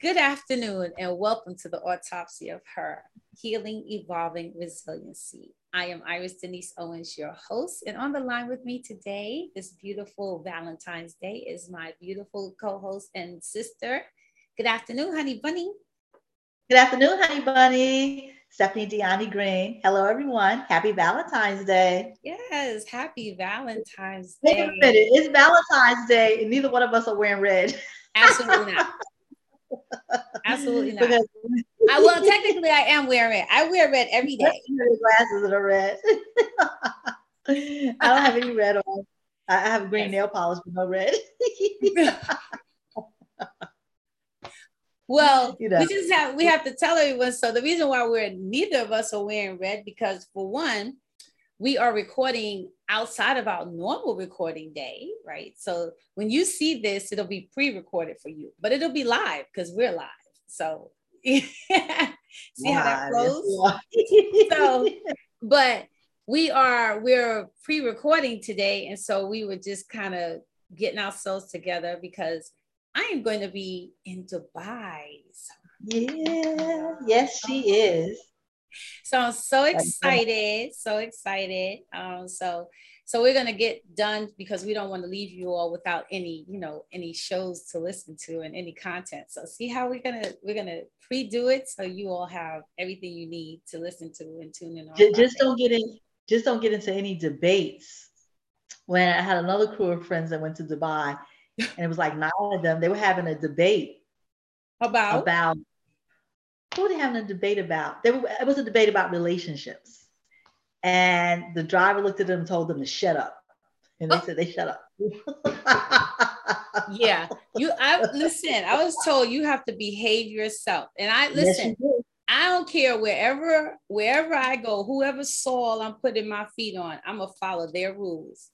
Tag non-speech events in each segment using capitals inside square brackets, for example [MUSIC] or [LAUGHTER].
Good afternoon, and welcome to the autopsy of her healing, evolving resiliency. I am Iris Denise Owens, your host, and on the line with me today, this beautiful Valentine's Day, is my beautiful co-host and sister. Good afternoon, honey bunny. Good afternoon, honey bunny. Stephanie Deani Green. Hello, everyone. Happy Valentine's Day. Yes, happy Valentine's Day. Wait a minute. It's Valentine's Day, and neither one of us are wearing red. Absolutely not. [LAUGHS] Absolutely not. Because I well, technically, I am wearing red. I wear red every day. Glasses that are red. [LAUGHS] I don't have any red on. I have green yes. nail polish, but no red. [LAUGHS] well, [LAUGHS] you know. we just have we have to tell everyone. So the reason why we're neither of us are wearing red because for one, we are recording outside of our normal recording day, right? So when you see this, it'll be pre-recorded for you, but it'll be live because we're live. So [LAUGHS] see how that flows. [LAUGHS] so, but we are we're pre-recording today, and so we were just kind of getting ourselves together because I am going to be in Dubai. So. Yeah, yes, she is. So I'm so excited, so excited. Um, so so we're gonna get done because we don't want to leave you all without any, you know, any shows to listen to and any content. So see how we're gonna we're gonna pre-do it so you all have everything you need to listen to and tune in. On just don't get in, just don't get into any debates. When I had another crew of friends that went to Dubai, and it was like nine of them, they were having a debate [LAUGHS] about about who were they having a debate about? They were, it was a debate about relationships. And the driver looked at them and told them to shut up. And they oh. said they shut up. yeah. [LAUGHS] You I listen, I was told you have to behave yourself. And I listen, yes, I don't care wherever, wherever I go, whoever soil I'm putting my feet on, I'm gonna follow their rules.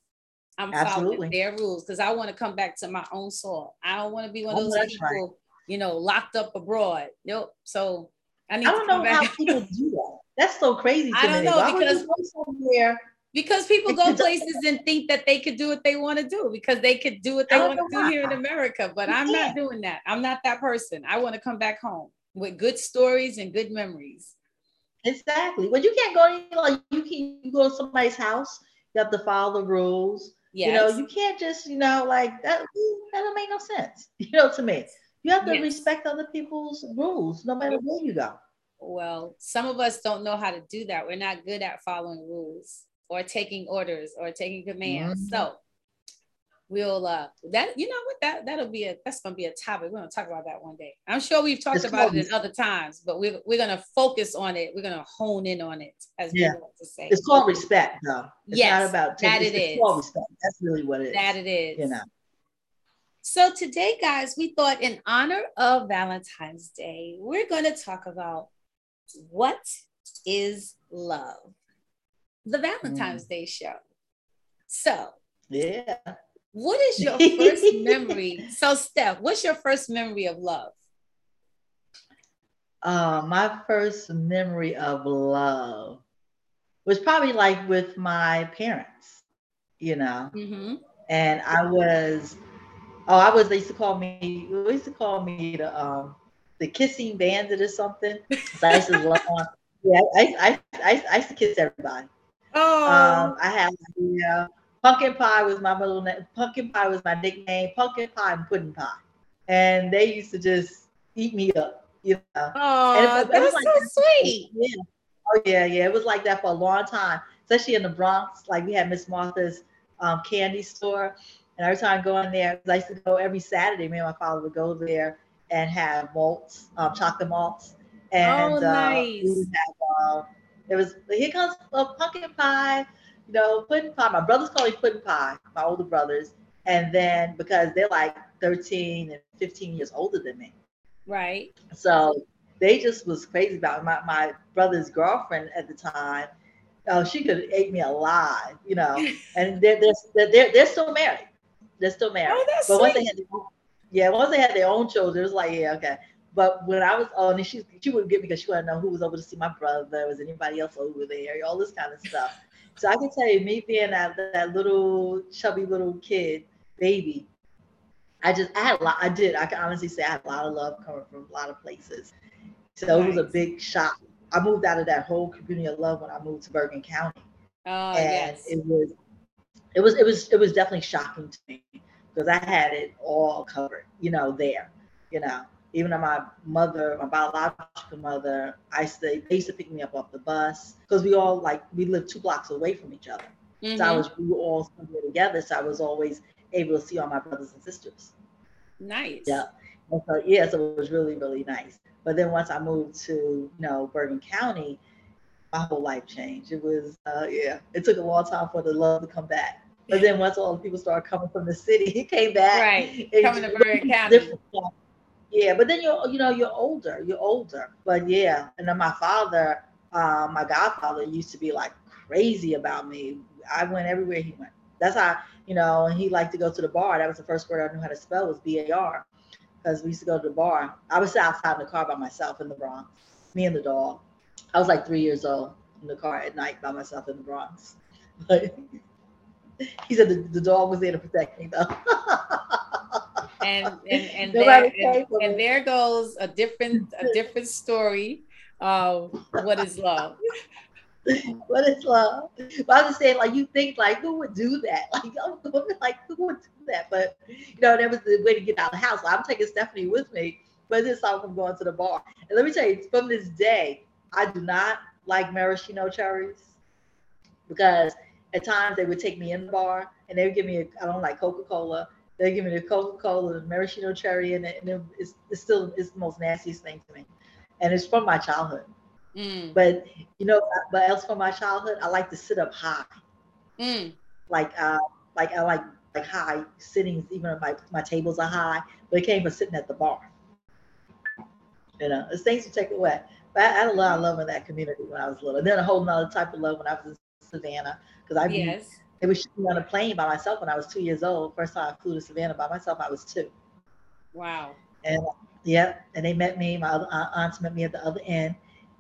I'm Absolutely. following their rules because I want to come back to my own soil. I don't want to be one of oh, those oh, people right you know, locked up abroad. Nope. So I need I don't know how people [LAUGHS] do that. That's so crazy. I don't know Why because somewhere because people go places and think that they could do what they want to do because they could do what they want to do here in America. But I'm not doing that. I'm not that person. I want to come back home with good stories and good memories. Exactly. Well, you can't go like you can you go to somebody's house. You have to follow the rules. Yes. You know, you can't just you know like that. That don't make no sense. [LAUGHS] You know, to me. You have to yes. respect other people's rules, no matter where you go. Well, some of us don't know how to do that. We're not good at following rules or taking orders or taking commands. Mm-hmm. So we'll uh that you know what that that'll be a that's gonna be a topic. We're gonna talk about that one day. I'm sure we've talked it's about it in other times, but we're we're gonna focus on it. We're gonna hone in on it as yeah. we want to say. It's called respect, though. It's yes, not about taking, that it it's, is. called respect. That's really what it is. That it is. You know. So today, guys, we thought in honor of Valentine's Day, we're going to talk about what is love, the Valentine's mm. Day show. So, yeah. What is your [LAUGHS] first memory? So, Steph, what's your first memory of love? Uh, my first memory of love was probably like with my parents, you know, mm-hmm. and I was Oh, I was. They used to call me. They used to call me the um the kissing bandit or something. So I used to love. Yeah, I, I, I, I used to kiss everybody. Oh. Um, I had you know, pumpkin pie was my little name. Pumpkin pie was my nickname. Pumpkin pie and pudding pie, and they used to just eat me up. You know. Oh, that's like so that. sweet. Yeah. Oh yeah, yeah. It was like that for a long time, especially in the Bronx. Like we had Miss Martha's um, candy store, and every time I go in there, I used to go every Saturday. Me and my father would go there and have malts, um, chocolate malts. And oh, nice. uh, have, uh, there was here comes a pumpkin pie, you know, pudding pie. My brothers call me pudding pie, my older brothers. And then because they're like 13 and 15 years older than me. Right. So they just was crazy about it. My, my brother's girlfriend at the time, oh, she could have ate me alive, you know. [LAUGHS] and they're, they're, they're, they're still married they're still married. Oh, that's but sweet. once they had their own, yeah, once they had their own children, it was like, yeah, okay. But when I was on, and she she would get me because she wanted to know who was over to see my brother, was anybody else over there, all this kind of stuff. [LAUGHS] So I can tell you, me being that that little chubby little kid, baby, I just I had a lot. I did. I can honestly say I had a lot of love coming from a lot of places. So nice. it was a big shock. I moved out of that whole community of love when I moved to Bergen County. Oh and yes. It was it was it was it was definitely shocking to me because I had it all covered, you know, there, you know. Even though my mother, my biological mother, I used to, they used to pick me up off the bus because we all like we lived two blocks away from each other. Mm-hmm. So I mm-hmm. was we were all together. So I was always able to see all my brothers and sisters. Nice. Yeah. And so yeah, so it was really, really nice. But then once I moved to, you know, Bergen County, my whole life changed. It was uh yeah, it took a long time for the love to come back. But then once all the people started coming from the city, [LAUGHS] he came back. Right. [LAUGHS] Coming to Bergen County. Yeah, but then you're you know, you're older. You're older. But yeah. And then my father, um, my godfather used to be like crazy about me. I went everywhere he went. That's how, you know, and he liked to go to the bar. That was the first word I knew how to spell was B-A-R. Because we used to go to the bar. I was outside in the car by myself in the Bronx, me and the dog. I was like three years old in the car at night by myself in the Bronx. [LAUGHS] But he said the, the dog was there to protect me though. [LAUGHS] and and and there, and, and there goes a different a different story of what is love. [LAUGHS] what is love? But I'm just saying, like you think, like who would do that? [LAUGHS] Like I'm like who would do that? But you know, that was the way to get out of the house. I'm taking Stephanie with me, but this time I'm going to the bar. And let me tell you, from this day, I do not like maraschino cherries because at times they would take me in the bar and they would give me a, I don't like Coca Cola. They give me the Coca Cola, the maraschino cherry, and, it, and it's, it's still it's the most nastiest thing to me, and it's from my childhood. Mm. But you know, but else from my childhood, I like to sit up high. Mm. Like uh, like I like like high sitting. Even my my tables are high, but it came from sitting at the bar. You know, it's things to take away. But I, I had a lot of love in that community when I was little. And then a whole nother type of love when I was in Savannah because I yes. it was on a plane by myself when I was two years old. First time I flew to Savannah by myself, I was two. Wow. And yeah, and they met me. My other aunts met me at the other end,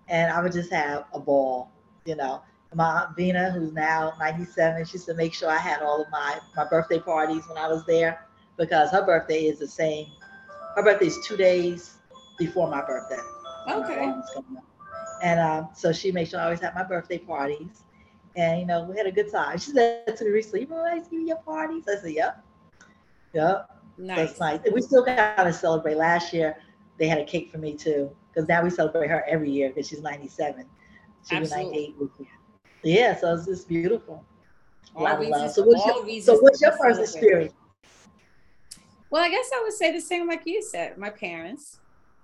and I would just have a ball, you know. My aunt Vina, who's now 97, she used to make sure I had all of my my birthday parties when I was there because her birthday is the same. Her birthday is two days before my birthday. Okay. And um, so she made sure I always had my birthday parties. And you know, we had a good time. She said [LAUGHS] to me recently, you always give me your parties. I said, Yep. Yep. Nice. That's nice. And we still kind of celebrate. Last year they had a cake for me too. Because now we celebrate her every year because she's 97. She'll Absolutely. be 98 Yeah, so it's just beautiful. All reasons, love. So what's your, so what's your first experience? Well, I guess I would say the same like you said, my parents.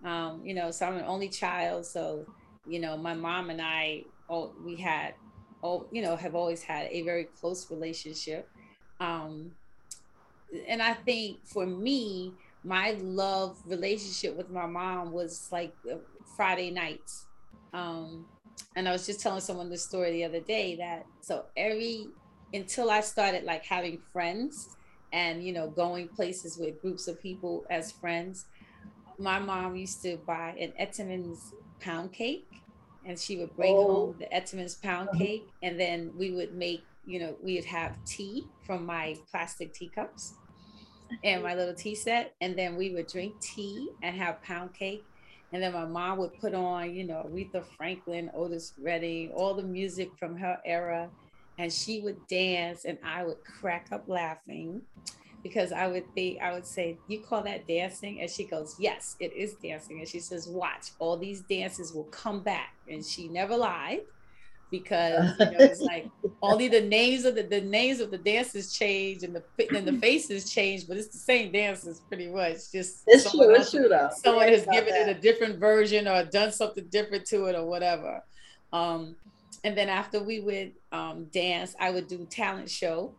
Um, you know, so I'm an only child. So, you know, my mom and I, oh, we had oh, you know, have always had a very close relationship. Um, and I think for me, my love relationship with my mom was like uh, Friday nights. Um, and I was just telling someone this story the other day that so every until I started like having friends and you know going places with groups of people as friends, my mom used to buy an Entenmann's pound cake and she would bring oh. home the Entenmann's pound uh-huh. cake, and then we would make, you know, we would have tea from my plastic teacups and my little tea set, and then we would drink tea and have pound cake. And then my mom would put on, you know, Aretha Franklin, Otis Redding, all the music from her era. And she would dance, and I would crack up laughing because I would think, I would say, You call that dancing? And she goes, Yes, it is dancing. And she says, Watch, all these dances will come back. And she never lied because you know, it's like [LAUGHS] only the names of the, the names of the dances change and the and the [CLEARS THROAT] faces change, but it's the same dances pretty much. Just it's true, it's true though. Someone has given that. it a different version or done something different to it or whatever. Um, and then after we would um, dance, I would do talent show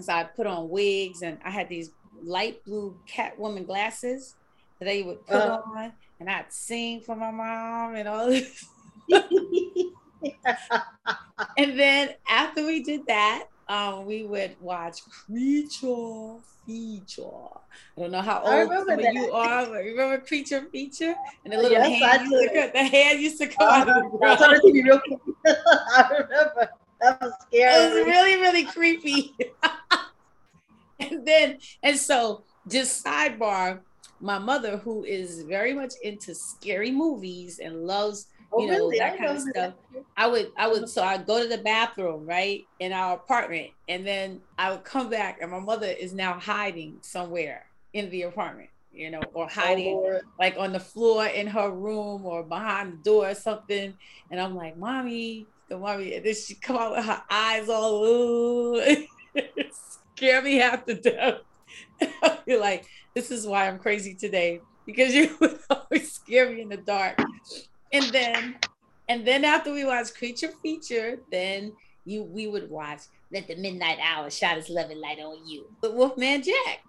so I put on wigs and I had these light blue Catwoman glasses that they would put uh, on and I'd sing for my mom and all this. [LAUGHS] and then after we did that, um, we would watch Creature Feature. I don't know how old you are, but remember Creature Feature? And the little yes, hand, used to, the hand used to come uh, out of the ground. [LAUGHS] I remember. That was scary. [LAUGHS] It was really, really creepy. [LAUGHS] and then, and so just sidebar, my mother, who is very much into scary movies and loves oh, you know really? that kind of stuff. I would I would so I'd go to the bathroom right in our apartment, and then I would come back, and my mother is now hiding somewhere in the apartment you know, or oh, hiding oh, like on the floor in her room or behind the door or something. And I'm like, mommy, the mommy, and then she come out with her eyes all [LAUGHS] scare me half to death. [LAUGHS] You're like, this is why I'm crazy today because you [LAUGHS] would always scare me in the dark. And then, and then after we watch Creature Feature, then you we would watch Let the Midnight Hour Shine Its Loving Light on You with Wolfman Jack.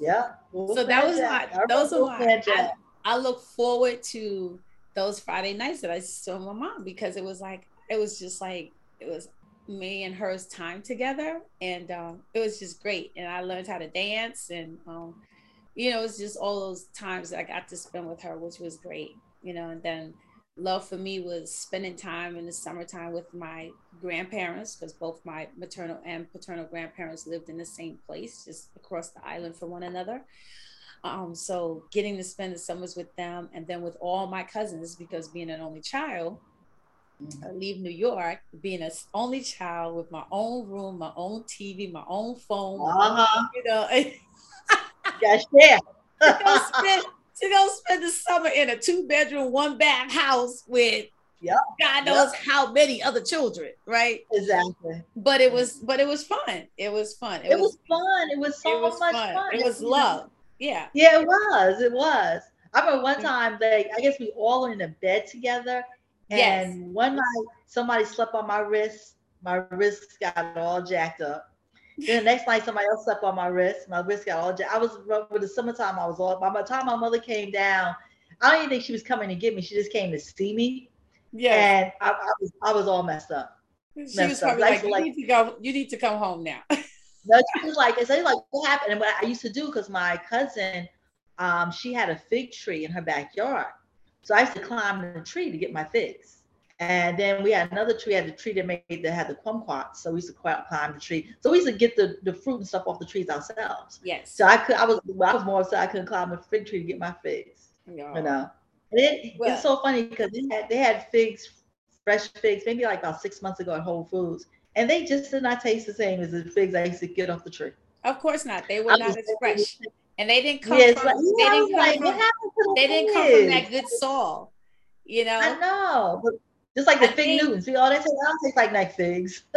Yeah. so that was my those are my I, I, look forward to those Friday nights that I saw my mom because it was like it was just like it was me and her's time together and um, it was just great. And I learned how to dance and um, you know it's just all those times I got to spend with her which was great you know. And then love for me was spending time in the summertime with my grandparents because both my maternal and paternal grandparents lived in the same place just across the island from one another. Um, so getting to spend the summers with them and then with all my cousins because being an only child leave New York being an only child with my own room, my own TV, my own phone. Uh-huh. You know, [LAUGHS] yes, yeah. to go spend the summer in a two bedroom, one bath house with yep. God knows yep. how many other children, right? Exactly. But it was, but it was fun. It was fun. It, it was, was, fun. It was so it was much fun. fun. It was [LAUGHS] love. Yeah. Yeah, it was. It was. I remember one time, like I guess we all were in a bed together, and yes. one night somebody slept on my wrist. My wrists got all jacked up. Then the next night, somebody else slept on my wrist. My wrist got all. Jacked. I was with the summertime. I was all. By the time my mother came down, I don't even think she was coming to get me. She just came to see me. Yeah. And I, I, was I was all messed up. She messed was probably up. like, like, "You need to go. You need to come home now." [LAUGHS] no, she was like, "It's like what happened?" And what I used to do because my cousin, um, she had a fig tree in her backyard, so I used to climb the tree to get my figs. And then we had another tree, had the tree that made that had the kumquats. So we used to climb the tree. So we used to get the, the fruit and stuff off the trees ourselves. Yes. So I could I was I was more upset I couldn't climb a fig tree to get my figs. No. You know. And it, well, it's so funny because they had they had figs, fresh figs, maybe like about six months ago at Whole Foods. And they just did not taste the same as the figs I used to get off the tree. Of course not. They were not as fresh. And they didn't come yes, from, like, they, didn't come like, from they didn't come from that good soil. You know? I know. But just like the I fig think, Newtons. See, all that tastes like neck figs. [LAUGHS]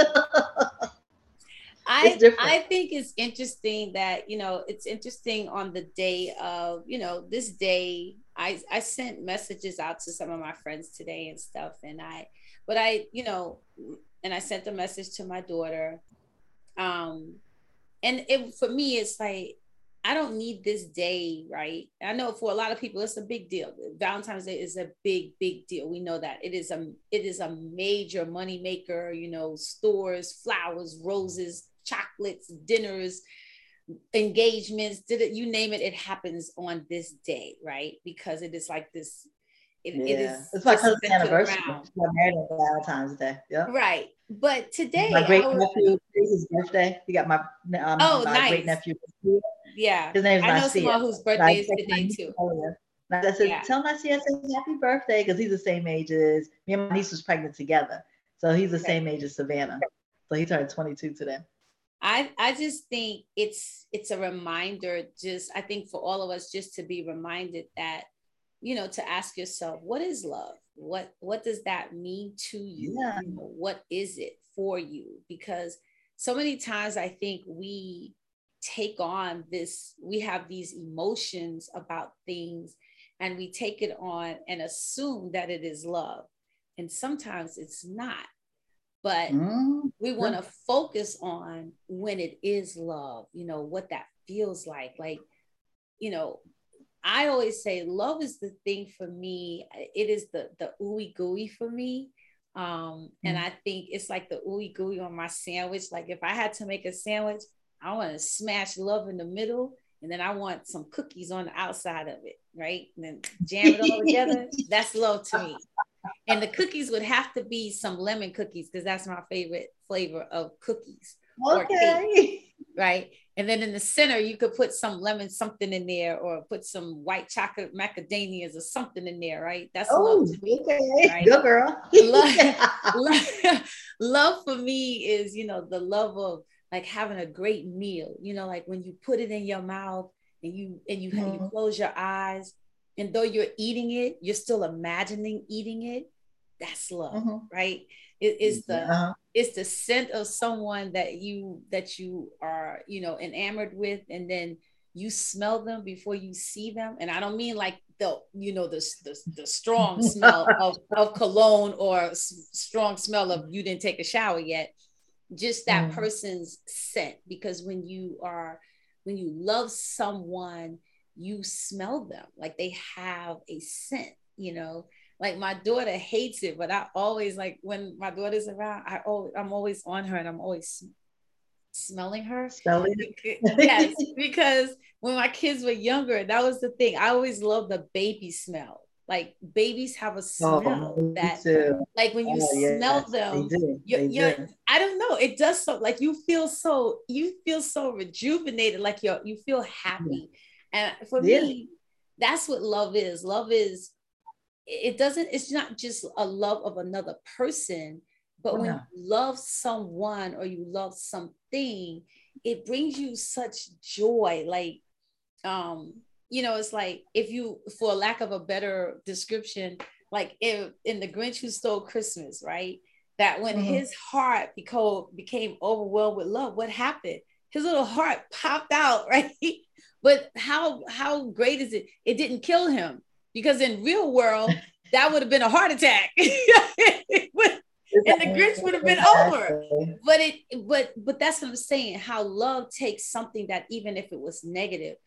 I I think it's interesting that you know it's interesting on the day of you know this day I I sent messages out to some of my friends today and stuff and I but I you know and I sent a message to my daughter um and it for me it's like I don't need this day, right? I know for a lot of people it's a big deal. Valentine's Day is a big, big deal. We know that it is a it is a major money maker. You know, stores, flowers, roses, chocolates, dinners, engagements. Did it? You name it. It happens on this day, right? Because it is like this. It, yeah. it is. It's my cousin's anniversary. Got married on Valentine's Day. Yeah. Right. But today, my great nephew, his birthday. He got my um, oh, my nice. great nephew. Yeah. His name's I know someone whose birthday is today too. I said, yeah. tell Nasia I said happy birthday because he's the same age as me and my niece was pregnant together. So he's the okay. same age as Savannah. So he turned 22 today. I, I just think it's it's a reminder just I think for all of us just to be reminded that you know to ask yourself what is love what what does that mean to you, yeah. you know, what is it for you because so many times I think we take on this, we have these emotions about things and we take it on and assume that it is love. And sometimes it's not. But mm-hmm. we want to focus on when it is love, you know, what that feels like. Like, you know, I always say love is the thing for me. It is the the ooey gooey for me. Um, and mm-hmm. I think it's like the ooey gooey on my sandwich. Like if I had to make a sandwich, I want to smash love in the middle, and then I want some cookies on the outside of it, right? And then jam it all together. [LAUGHS] That's love to me. And the cookies would have to be some lemon cookies because that's my favorite flavor of cookies. Okay. right? And then in the center, you could put some lemon something in there or put some white chocolate macadamias or something in there, right? That's oh, love me, okay. Right? Good girl. love, [LAUGHS] love, love for me is, you know, the love of like having a great meal, you know, like when you put it in your mouth and you and you, mm-hmm. you close your eyes and though you're eating it, you're still imagining eating it. That's love, mm-hmm. right? It is the uh-huh. It's the scent of someone that you that you are you know enamored with, and then you smell them before you see them. And I don't mean like the you know the the, the strong [LAUGHS] smell of, of cologne or s- strong smell of you didn't take a shower yet. Just that mm. person's scent, because when you are when you love someone, you smell them like they have a scent, you know like my daughter hates it, but I always like when my daughter's around, I always I'm always on her and I'm always smelling her. Smelling. yes, because when my kids were younger, that was the thing. I always loved the baby smell. Like babies have a oh, smell oh, that, like when you oh, smell them, you're, you're, I don't know. It does so. Like you feel so, you feel so rejuvenated. Like you you feel happy, yeah. and for yeah. me, that's what love is. Love is it doesn't it's not just a love of another person but when you love someone or you love something it brings you such joy. Like um you know it's like if you for lack of a better description like if, in the grinch who stole christmas right? That when mm-hmm. his heart became became overwhelmed with love what happened? His little heart popped out [LAUGHS] right? But how how great is it? It didn't kill him because in real world [LAUGHS] that would have been a heart attack. [LAUGHS] And the Grinch would have been over. But it but but that's what i'm saying. How love takes something that even if it was negative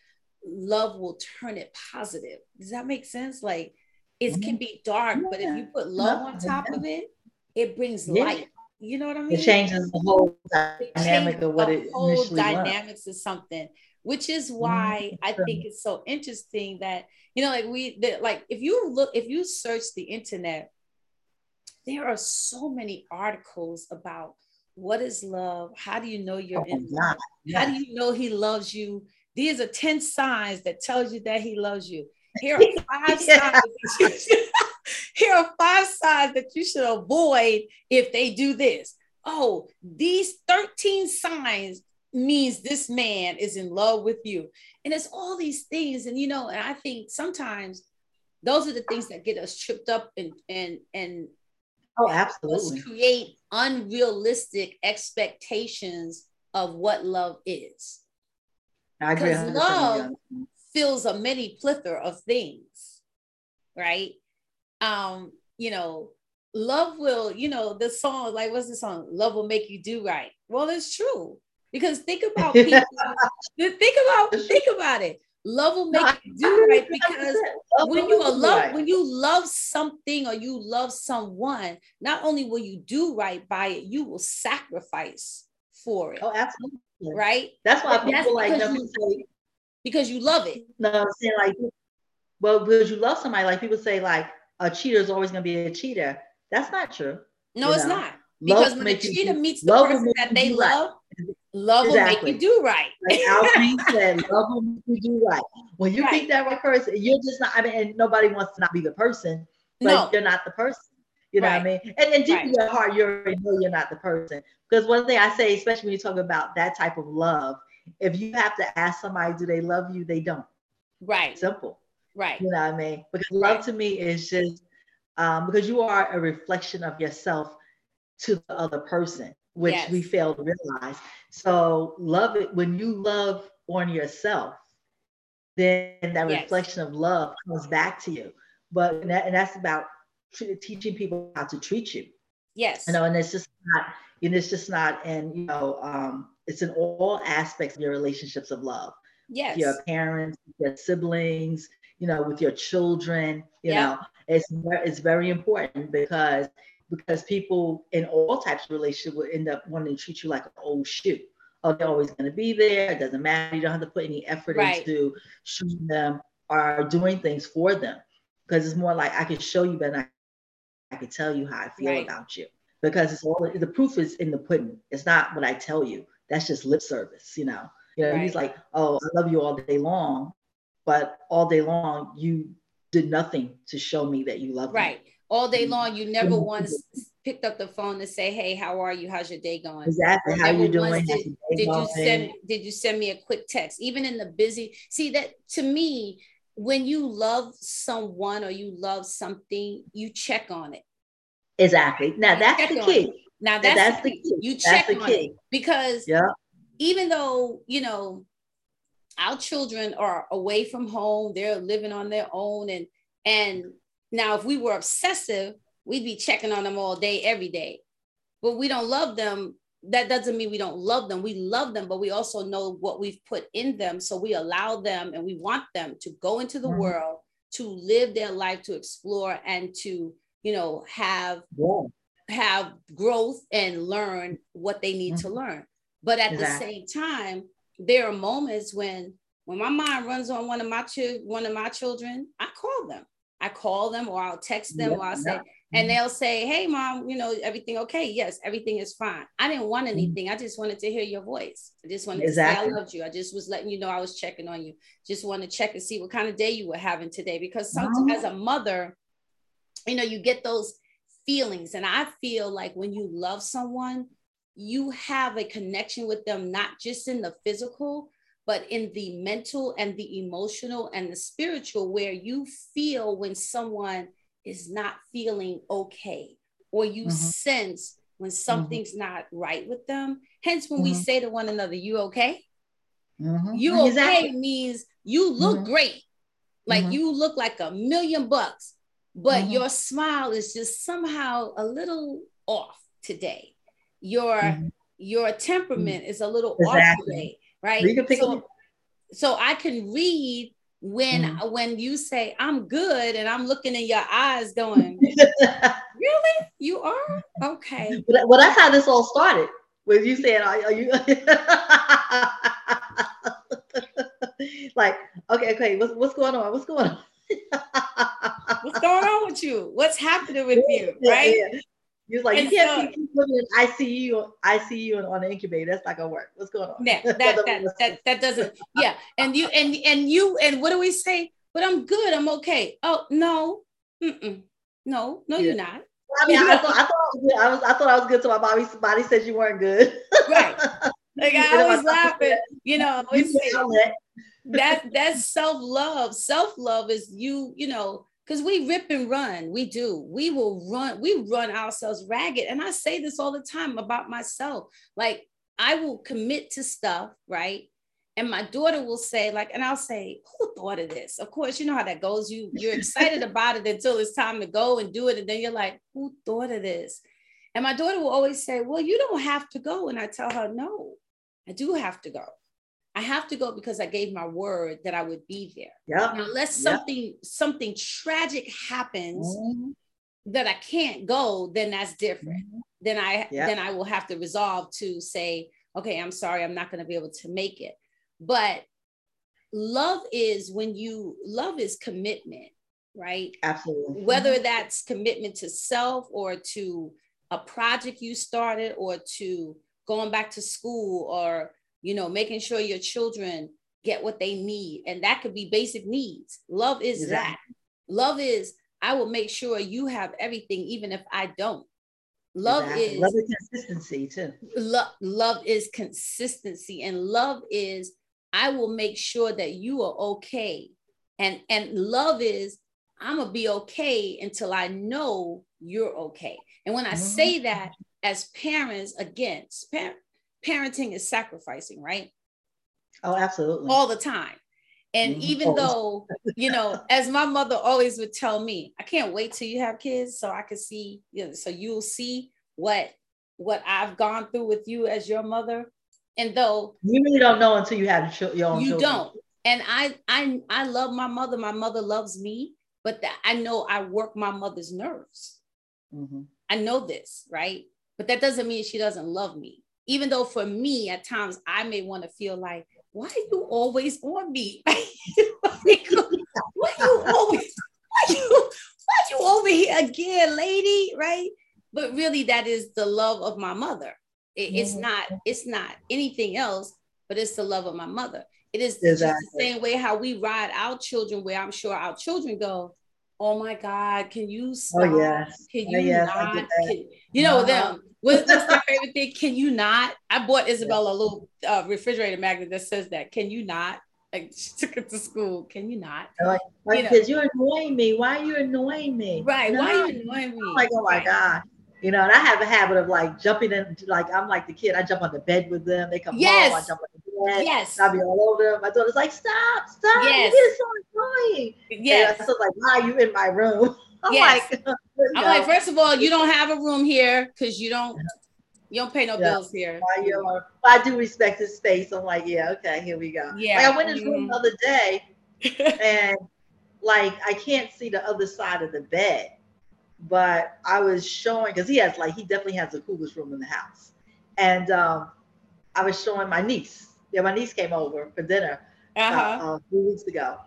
love will turn it positive. Does that make sense? Like it can mm-hmm. be dark but if you put love on top of it it brings light. You know what i mean? it changes the whole dynamic of what it whole dynamics was. of something which is mm-hmm. why I think it's so interesting that you know, like we that like if you look if you search the internet, there are so many articles about what is love, how do you know you're oh, in love, how do you know he loves you. These are 10 signs that tells you that he loves you. Here are [LAUGHS] five yeah. signs. [LAUGHS] here are five signs that you should avoid if they do this. Oh, these 13 signs means this man is in love with you. And it's all these things. And you know, and I think sometimes those are the things that get us tripped up and and and oh absolutely create unrealistic expectations of what love is. Because love fills a many plethora of things, right? Um, you know, love will, you know, the song, like what's the song? Love will make you do right. Well, it's true. Because think [LAUGHS] about people, think about think about it. Love will [LAUGHS] make you do right because when you love when you love something or you love someone, not only will you do right by it, you will sacrifice for it. Oh, absolutely. Right. That's why people that's like because you, say, because you love it. No, I'm saying like, well, because you love somebody, like people say, like a cheater is always going to be a cheater. That's not true. No, it's know? not. Because love when a cheater meets the person that they love, right. Love exactly. will make you do right. Like Alvin [LAUGHS] said, love will make you do right. When you right. think that right person, you're just not, I mean, and nobody wants to not be the person, but no. you're not the person. You know right. what I mean? And, and deep right. in your heart, you already know you're not the person. Because one thing I say, especially when you talk about that type of love, if you have to ask somebody, do they love you? They don't. Right. Simple. Right. You know what I mean? Because love to me is just um, because you are a reflection of yourself to the other person which yes. we fail to realize. So love it when you love on yourself, then that yes. reflection of love comes back to you. But and, that, and that's about teaching people how to treat you. Yes. You know, and it's just not, and it's just not, and you know, um, it's in all aspects of your relationships of love. Yes. Your parents, your siblings, you know, with your children, you yeah. know, it's it's very important because because people in all types of relationship will end up wanting to treat you like an old shoe. Oh, they're always going to be there. It doesn't matter. You don't have to put any effort right. into showing them or doing things for them because it's more like I can show you, but I, I can tell you how I feel right. about you because it's all the proof is in the pudding. It's not what I tell you. that's just lip service, you know. You know, right. he's like, oh, I love you all day long, but all day long you did nothing to show me that you love right. me. Right. All day mm-hmm. long, you never mm-hmm. once picked up the phone to say, "Hey, how are you? How's your day going?" Exactly. How you doing? Did, did you send Did you send me a quick text? Even in the busy, see that to me, when you love someone or you love something, you check on it. Exactly. Now you that's the key. Now that's, that's the, key. key. You check on key. it because yeah. even though you know our children are away from home, they're living on their own, and and now if we were obsessive, we'd be checking on them all day, every day. But we don't love them. That doesn't mean we don't love them. We love them, but we also know what we've put in them. So we allow them and we want them to go into the mm-hmm. world, to live their life, to explore, and to you know have yeah. have growth and learn what they need mm-hmm. to learn but at exactly. the same time there are moments when when my mind runs on one of my one of my children i call them i call them or i'll text them or i'll say and mm-hmm. they'll say hey mom you know everything okay yes everything is fine i didn't want mm-hmm. anything i just wanted to hear your voice i just wanted exactly. to say i loved you i just was letting you know i was checking on you just want to check and see what kind of day you were having today because sometimes as a mother you know, you get those feelings. And I feel like when you love someone, you have a connection with them, not just in the physical, but in the mental and the emotional and the spiritual, where you feel when someone is not feeling okay, or you mm-hmm. sense when mm-hmm. something's mm-hmm. not right with them. Hence, when mm-hmm. we say to one another, You okay? Mm-hmm. You okay means you look mm-hmm. great. Like you look like a million bucks but your smile is just somehow a little off today. Your your temperament is a little exactly. off today, right? So, so I can read when mm-hmm. when you say I'm good and I'm looking in your eyes going, [LAUGHS] really? You are? Okay. Well, that's how this all started. With you saying, are, are you [LAUGHS] like, okay, okay, what's what's going on? What's going on? What's going on with you? What's happening with [LAUGHS] you? Right? Yeah, You're like, and you can't so, living in ICU, ICU and on an incubator. That's not gonna work. What's going on? That [LAUGHS] that, that, that, that doesn't, yeah. And you and and you and what do we say? But I'm good, I'm okay. Oh no, Mm-mm. no, no, yeah. you're not. I mean, I thought, I thought I was good. I was I thought I was good till my body body said you weren't good. right. [LAUGHS] Like I always oh, laugh at, you know, say, that that's self-love. Self-love is you, you know, because we rip and run. We do. We will run, we run ourselves ragged. And I say this all the time about myself. Like I will commit to stuff, right? And my daughter will say, like, and I'll say, who thought of this? Of course, you know how that goes. You you're excited [LAUGHS] about it until it's time to go and do it. And then you're like, who thought of this? And my daughter will always say, Well, you don't have to go. And I tell her, No, I do have to go. I have to go because I gave my word that I would be there. Yeah. Unless something yep. something tragic happens mm-hmm. that I can't go, then that's different. Mm-hmm. Then I yep. then I will have to resolve to say, okay, I'm sorry, I'm not going to be able to make it. But love is when you love is commitment, right? Absolutely. Whether mm-hmm. that's commitment to self or to a project you started or to going back to school or you know, making sure your children get what they need. And that could be basic needs. Love is exactly. that. Love is, I will make sure you have everything, even if I don't. Love exactly. is love is consistency too. Love, love is consistency, and love is I will make sure that you are okay. And and love is I'm gonna be okay until I know you're okay. And when I mm-hmm. say that as parents, again, parent, parenting is sacrificing, right? Oh, absolutely. All the time. And mm-hmm. even though, you know, [LAUGHS] as my mother always would tell me, I can't wait till you have kids so I can see, you know, so you'll see what what I've gone through with you as your mother. And though you really don't know until you have your own you children. don't. And I I I love my mother. My mother loves me, but that I know I work my mother's nerves. Mm-hmm. I know this, right? But that doesn't mean she doesn't love me even though for me at times I may want to feel like, why are you always on me? [LAUGHS] why you always, why you, why you over here again, lady? Right? But really, that is the love of my mother. It, it's not it's not anything else, but it's the love of my mother. It is exactly. the same way how we ride our children, where I'm sure our children go, Oh my God, can you oh, stop? Oh, yes. Can oh, you oh, yes, not? Can, you know, uh-huh. them. What's, what's their favorite thing? Can you not? I bought Isabella a little uh, refrigerator magnet that says that. Can you not? Like [LAUGHS] she took it to school. Can you not? Like, like you you're annoying me. Why are you annoying me? Right. No. Why are you annoying me? I'm like, oh my right. God. You know, and I have a habit of like jumping in, like I'm like the kid. I jump on the bed with them. They come yes. home. I jump on the bed. Yes. I'll be all over them. My daughter's like, stop, stop. Yes. Is so annoying. Yes. And so like, why are you in my room? [LAUGHS] I'm yes. like, [LAUGHS] I'm like, first of all, you don't have a room here because you don't you don't pay no yeah. bills here. I, I do respect his space. I'm like, yeah, okay, here we go. Yeah. Like I went in his room the other day [LAUGHS] and like I can't see the other side of the bed but I was showing because he has like he definitely has the coolest room in the house, and um, I was showing my niece. Yeah, my niece came over for dinner uh-huh. uh, a few weeks ago,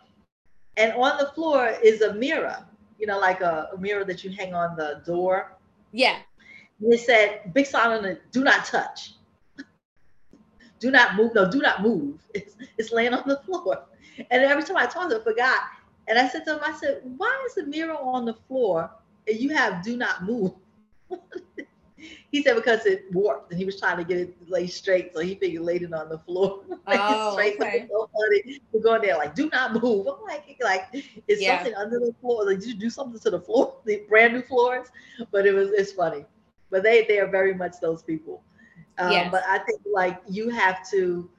and on the floor is a mirror. You know, like a, a mirror that you hang on the door. Yeah. And it said, "Big sign on it: Do not touch. do not move. No, do not move. [LAUGHS] It's it's laying on the floor." And every time I talked, I forgot. And I said to him, I said, "Why is the mirror on the floor?" and you have do not move. [LAUGHS] he said because it warped and he was trying to get it laid straight, so he figured laid it on the floor. [LAUGHS] oh, straight. okay. So funny. We're going there like do not move. I'm like, like is yeah. something under the floor? Like did you do something to the floor, [LAUGHS] the brand new floors? But it was it's funny. But they they are very much those people. Um, yes. But I think like you have to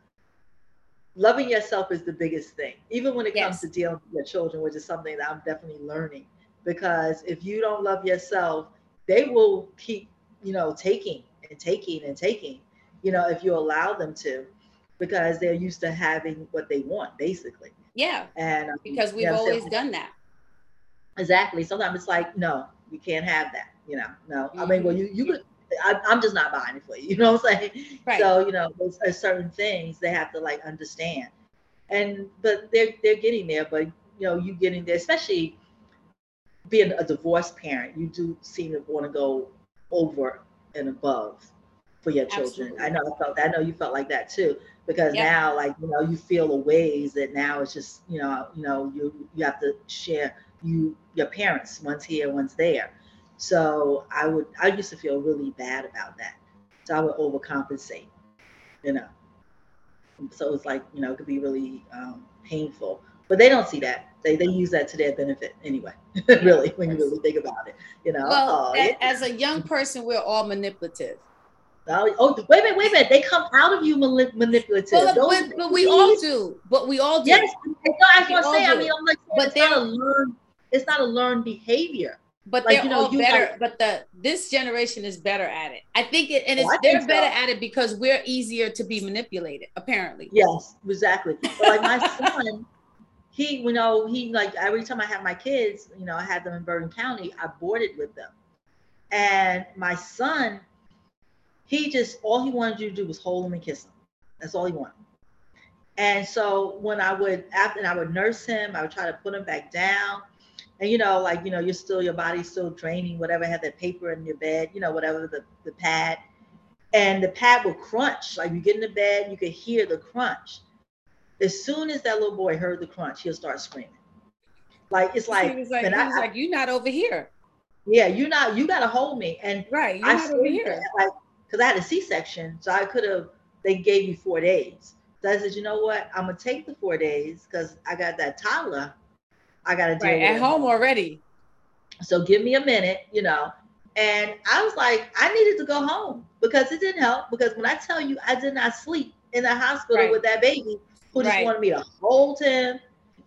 loving yourself is the biggest thing, even when it yes. comes to dealing with your children, which is something that I'm definitely learning because if you don't love yourself, they will keep, you know, taking and taking and taking, you know, if you allow them to, because they're used to having what they want, basically. Yeah. And um, because we've always done that. Exactly. Sometimes it's like, no, you can't have that. You know, no. Mm-hmm. I mean, well, you you could. I, am just not buying it for you. [LAUGHS] You know what I'm saying? Right. So you know, there's certain things they have to like understand, and but they're they're getting there. But you know, you getting there, especially being a divorced parent, you do seem to want to go over and above for your children. Absolutely. I know I felt that. I know you felt like that too, because yep. now, like you know, you feel the ways that now it's just you know, you know, you you have to share you your parents. One's here, one's there. So I would I used to feel really bad about that. So I would overcompensate, you know. So it's like you know, it could be really um, painful, but they don't see that they, they use that to their benefit anyway [LAUGHS] really when you really think about it you know well, oh, yeah. as a young person we're all manipulative oh, oh wait a minute wait a minute they come out of you manipulative well, but, but, we all do but we all do yes no, I was gonna say I mean I'm like but it's not a learned it's not a learned behavior but like, they're you know, all better. Like, but the this generation is better at it. I think it, and oh, it's, they're better so. at it because we're easier to be manipulated. Apparently. Yes, exactly. But like my [LAUGHS] son, he, you know, he like every time I have my kids, you know, I had them in Bergen County, I boarded with them. And my son, he just all he wanted you to do was hold him and kiss him. That's all he wanted. And so when I would after and I would nurse him, I would try to put him back down. And you know, like you know, you're still your body's still draining, whatever, had that paper in your bed, you know, whatever the, the pad. And the pad would crunch. Like you get in the bed, you could hear the crunch. As soon as that little boy heard the crunch, he'll start screaming. Like it's like, he was like, he I, was like, you're not over here. Yeah, you're not. You gotta hold me. And right, you're I not over here. Like, because I had a C-section, so I could have. They gave me four days. So I said, you know what? I'm gonna take the four days because I got that toddler. I gotta deal right, at home already. So give me a minute, you know. And I was like, I needed to go home because it didn't help. Because when I tell you I did not sleep in the hospital right. with that baby who just right. wanted me to hold him,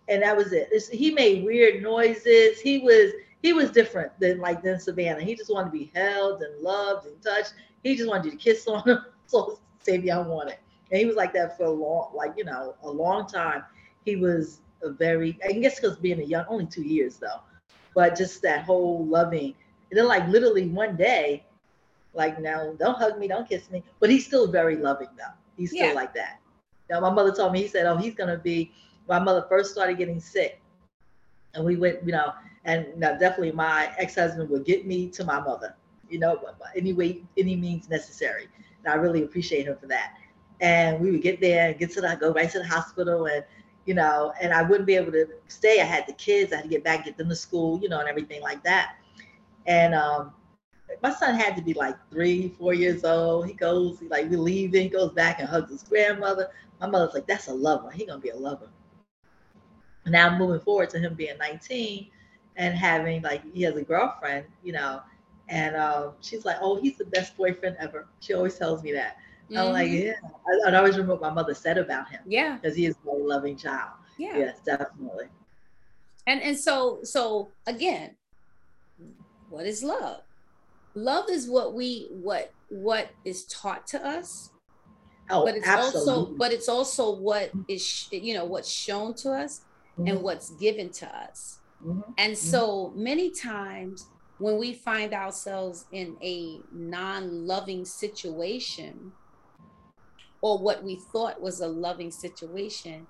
and that was it. It's, he made weird noises. He was he was different than like than Savannah. He just wanted to be held and loved and touched. He just wanted you to kiss on him. [LAUGHS] So Savion wanted, and he was like that for a long, like you know, a long time. He was a very, I guess, because being a young, only two years though, but just that whole loving. And then like literally one day, like no, don't hug me, don't kiss me, but he's still very loving though. He's still yeah. like that. Now, my mother told me, he said, oh, he's going to be, my mother first started getting sick. And we went, you know, and now definitely my ex-husband would get me to my mother, you know, any way, any means necessary. And I really appreciate her for that. And we would get there and get to the go right to the hospital and you know, and I wouldn't be able to stay. I had the kids, I had to get back, get them to school, you know, and everything like that. And um, my son had to be like three, four years old. He goes, he like we leaving, he goes back and hugs his grandmother. My mother's like, that's a lover. He gonna be a lover. Now moving forward to him being 19 and having like he has a girlfriend, you know, and um, she's like, oh, he's the best boyfriend ever. She always tells me that. Mm-hmm. I'm like, mm-hmm. yeah. I, I, always remember what my mother said about him. Yeah. Because he is a loving child. Yeah. Yes, definitely. And and so so again, what is love? Love is what we what what is taught to us. Oh, but it's absolutely. also but it's also what is you know what's shown to us mm-hmm. and what's given to us. Mm-hmm. And mm-hmm. so many times when we find ourselves in a non-loving situation, or what we thought was a loving situation,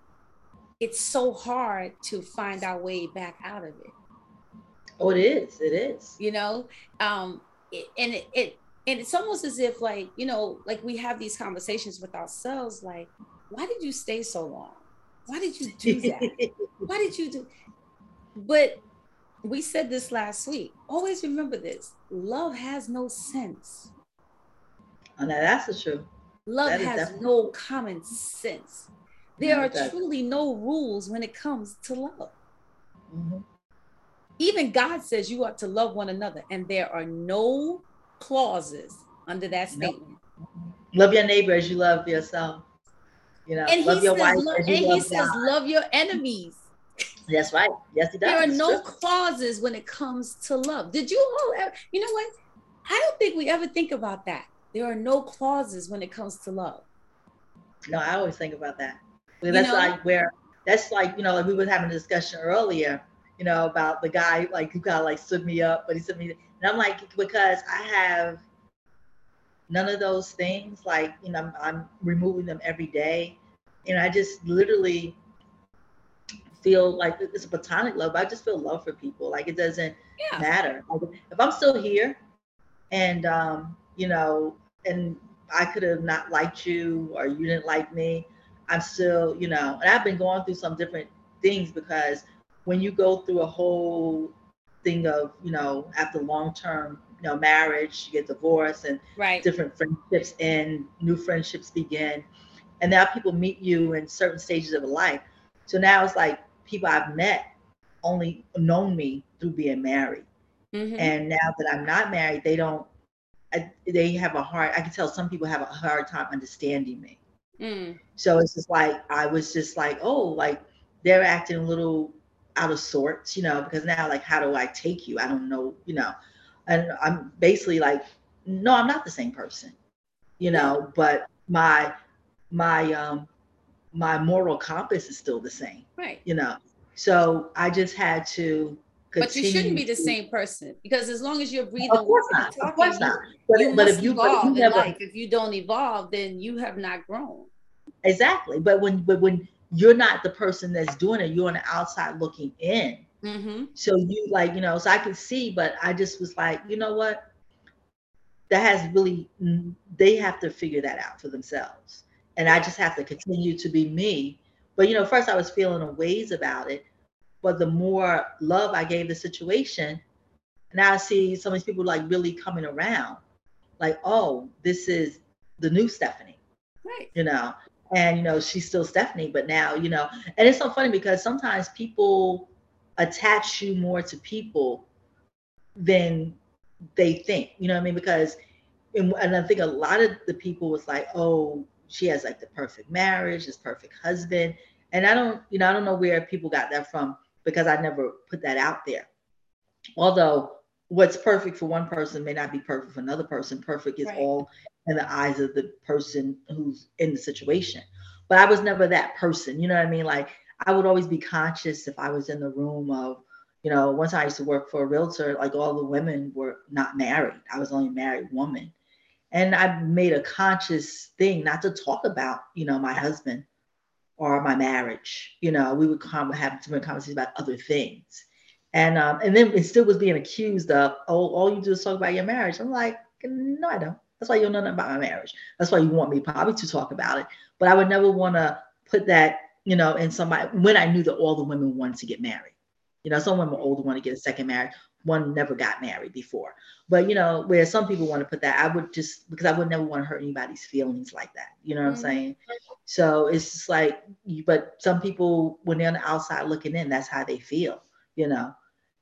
it's so hard to find our way back out of it. Oh, it is. It is. You know, um, it, and it, it and it's almost as if like you know, like we have these conversations with ourselves, like, why did you stay so long? Why did you do that? [LAUGHS] why did you do? But we said this last week. Always remember this: love has no sense. Oh, now that's the truth. Love has no common sense. There are truly no rules when it comes to love. Mm-hmm. Even God says you ought to love one another, and there are no clauses under that statement. Love your neighbor as you love yourself. You know, and love your says, wife. Lo- and he says, love your enemies. That's right. Yes, he does. There are no true. clauses when it comes to love. Did you all ever, you know what? I don't think we ever think about that. There are no clauses when it comes to love. No, I always think about that. Well, that's you know? like where that's like, you know, like we were having a discussion earlier, you know, about the guy like who kind of like stood me up, but he stood me and I'm like, because I have none of those things, like, you know, I'm, I'm removing them every day. And I just literally feel like it's a platonic love. I just feel love for people. Like it doesn't yeah. matter. Like, if I'm still here and um, you know, and I could have not liked you or you didn't like me. I'm still, you know, and I've been going through some different things because when you go through a whole thing of, you know, after long term, you know, marriage, you get divorced and right. different friendships and new friendships begin. And now people meet you in certain stages of life. So now it's like people I've met only known me through being married. Mm-hmm. And now that I'm not married, they don't I, they have a hard i can tell some people have a hard time understanding me mm. so it's just like i was just like oh like they're acting a little out of sorts you know because now like how do i take you i don't know you know and i'm basically like no i'm not the same person you know but my my um my moral compass is still the same right you know so i just had to but you shouldn't be the same person because as long as you're breathing, of course not. Talking, of course not. But, you but if you, evolve but you never, life. If you don't evolve, then you have not grown. Exactly. But when but when you're not the person that's doing it, you're on the outside looking in. Mm-hmm. So you like, you know, so I could see, but I just was like, you know what? That has really they have to figure that out for themselves. And I just have to continue to be me. But you know, first I was feeling a ways about it but the more love I gave the situation, now I see some of these people like really coming around, like, oh, this is the new Stephanie, right? You know, and you know she's still Stephanie, but now you know, and it's so funny because sometimes people attach you more to people than they think, you know what I mean? Because and, and I think a lot of the people was like, oh, she has like the perfect marriage, this perfect husband. And I don't, you know, I don't know where people got that from because I never put that out there. Although what's perfect for one person may not be perfect for another person. Perfect is right. all in the eyes of the person who's in the situation. But I was never that person. You know what I mean? Like I would always be conscious if I was in the room of, you know, once I used to work for a realtor, like all the women were not married. I was only married woman. And I made a conscious thing not to talk about, you know, my husband or my marriage. You know, we would come have different conversations about other things. And um, and then it still was being accused of, oh, all you do is talk about your marriage. I'm like, no, I don't. That's why you don't know nothing about my marriage. That's why you want me probably to talk about it. But I would never want to put that, you know, in somebody when I knew that all the women wanted to get married. You know, some women older want to get a second marriage. One never got married before. But you know, where some people want to put that, I would just because I would never want to hurt anybody's feelings like that. You know what mm-hmm. I'm saying? So it's just like, you but some people, when they're on the outside looking in, that's how they feel, you know.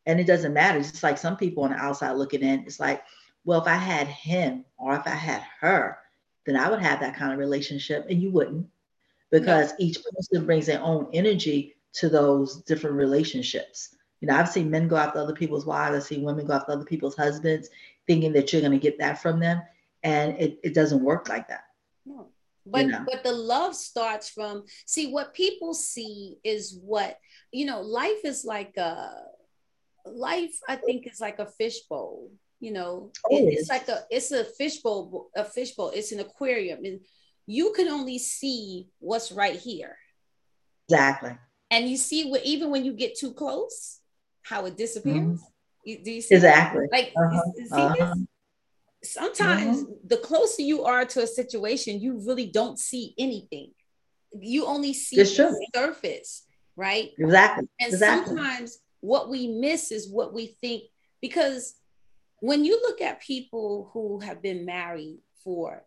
And it doesn't matter. It's just like some people on the outside looking in, it's like, well, if I had him or if I had her, then I would have that kind of relationship, and you wouldn't, because no. each person brings their own energy to those different relationships. You know, I've seen men go after other people's wives. I've seen women go after other people's husbands, thinking that you're going to get that from them, and it, it doesn't work like that. No. But you know? but the love starts from see what people see is what you know. Life is like a life. I think is like a fishbowl you know oh, it, it's like a it's a fishbowl a fishbowl it's an aquarium and you can only see what's right here exactly and you see what even when you get too close how it disappears mm-hmm. you, do you see exactly that? like uh-huh. you, you uh-huh. sometimes mm-hmm. the closer you are to a situation you really don't see anything you only see the surface right exactly and exactly. sometimes what we miss is what we think because when you look at people who have been married for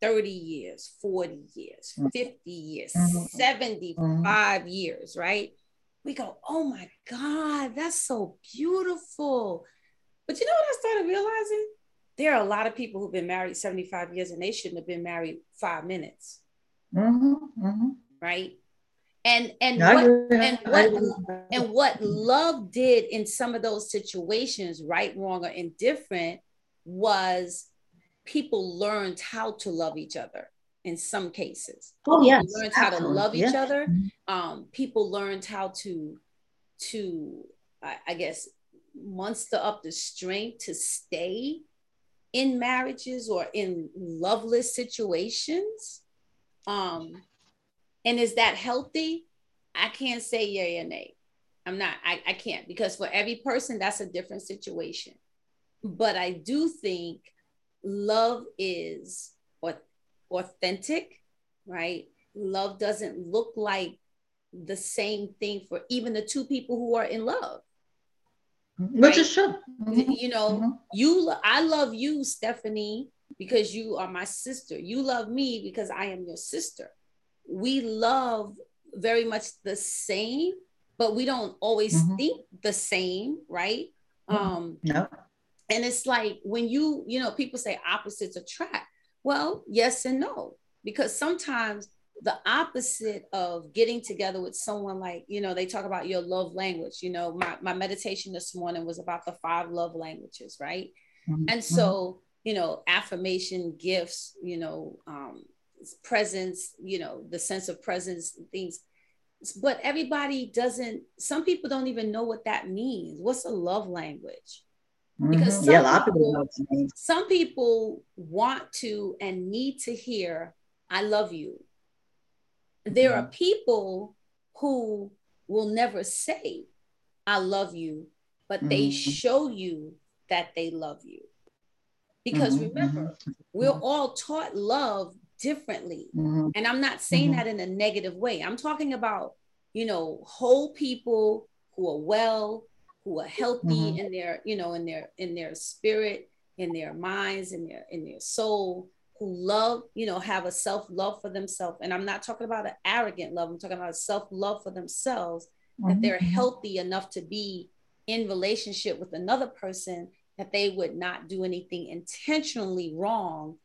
30 years, 40 years, mm-hmm. 50 years, mm-hmm. 75 mm-hmm. years, right? We go, oh my God, that's so beautiful. But you know what I started realizing? There are a lot of people who've been married 75 years and they shouldn't have been married five minutes. Mm-hmm. Mm-hmm. Right? And and what, and what and what love did in some of those situations right wrong or indifferent was people learned how to love each other in some cases. Oh yeah learned how to love each yeah. other. Mm-hmm. um, people learned how to to I, I guess muster up the strength to stay in marriages or in loveless situations. Um and is that healthy? I can't say yay or nay. I'm not, I, I can't because for every person, that's a different situation. But I do think love is authentic, right? Love doesn't look like the same thing for even the two people who are in love. Which right? is true. Mm-hmm. You know, mm-hmm. you I love you, Stephanie, because you are my sister. You love me because I am your sister we love very much the same, but we don't always mm-hmm. think the same, right? Mm-hmm. Um, no. And it's like when you, you know, people say opposites attract. Well, yes and no, because sometimes the opposite of getting together with someone like, you know, they talk about your love language. You know, my, my meditation this morning was about the five love languages, right? Mm-hmm. And so, you know, affirmation, gifts, you know, um, presence, you know, the sense of presence, things. But everybody doesn't, some people don't even know what that means. What's a love language? Because mm-hmm. some, yeah, a lot people, of people some people want to and need to hear, I love you. There mm-hmm. are people who will never say, I love you, but mm-hmm. they show you that they love you. Because mm-hmm. remember, mm-hmm. we're all taught love differently. Mm-hmm. And I'm not saying mm-hmm. that in a negative way. I'm talking about, you know, whole people who are well, who are healthy mm-hmm. in their, you know, in their in their spirit, in their minds, in their in their soul, who love, you know, have a self-love for themselves. And I'm not talking about an arrogant love. I'm talking about a self-love for themselves, that mm-hmm. they're healthy enough to be in relationship with another person that they would not do anything intentionally wrong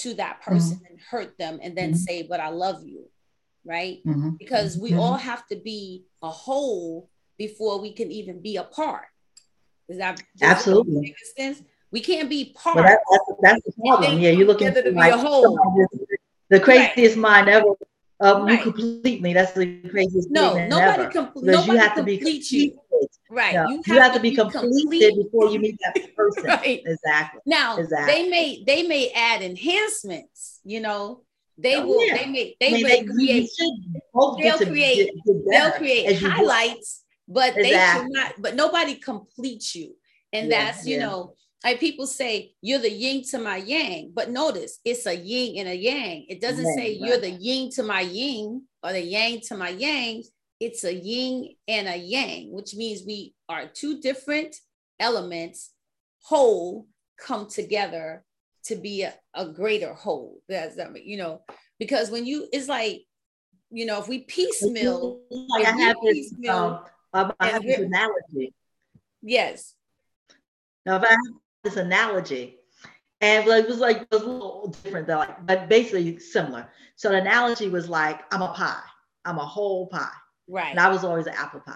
to that person mm-hmm. and hurt them and then mm-hmm. say, but I love you. Right. Mm-hmm. Because we all mm-hmm. have to be a whole before we can even be apart. Is that absolutely sense? We can't be part. Well, that, that's, that's, the problem. Yeah, you're looking to be like, a whole. The craziest right. mind ever uh, right. you complete me. That's the craziest no, thing. nobody ever. Com- because nobody you have to be complete Right. No, you, have, you have to, to, be completed complete. before you meet that [LAUGHS] person. right. Exactly. Now exactly. they may they may add enhancements, you know. They oh, will yeah. they may they I mean, may they, create they'll create they'll create highlights, but exactly. they should not but nobody completes you. And yeah, that's, you yeah. know, like people say you're the yin to my yang, but notice it's a yin and a yang. It doesn't say right. you're the yin to my yin or the yang to my yang. It's a yin and a yang, which means we are two different elements whole come together to be a, a greater whole. That's you know, because when you it's like, you know, if we piecemeal, like I have this, um, I have this analogy. Yes. Now, if I this analogy, and it was like it was a little different though, like, but basically similar. So the analogy was like, I'm a pie. I'm a whole pie. Right. And I was always an apple pie.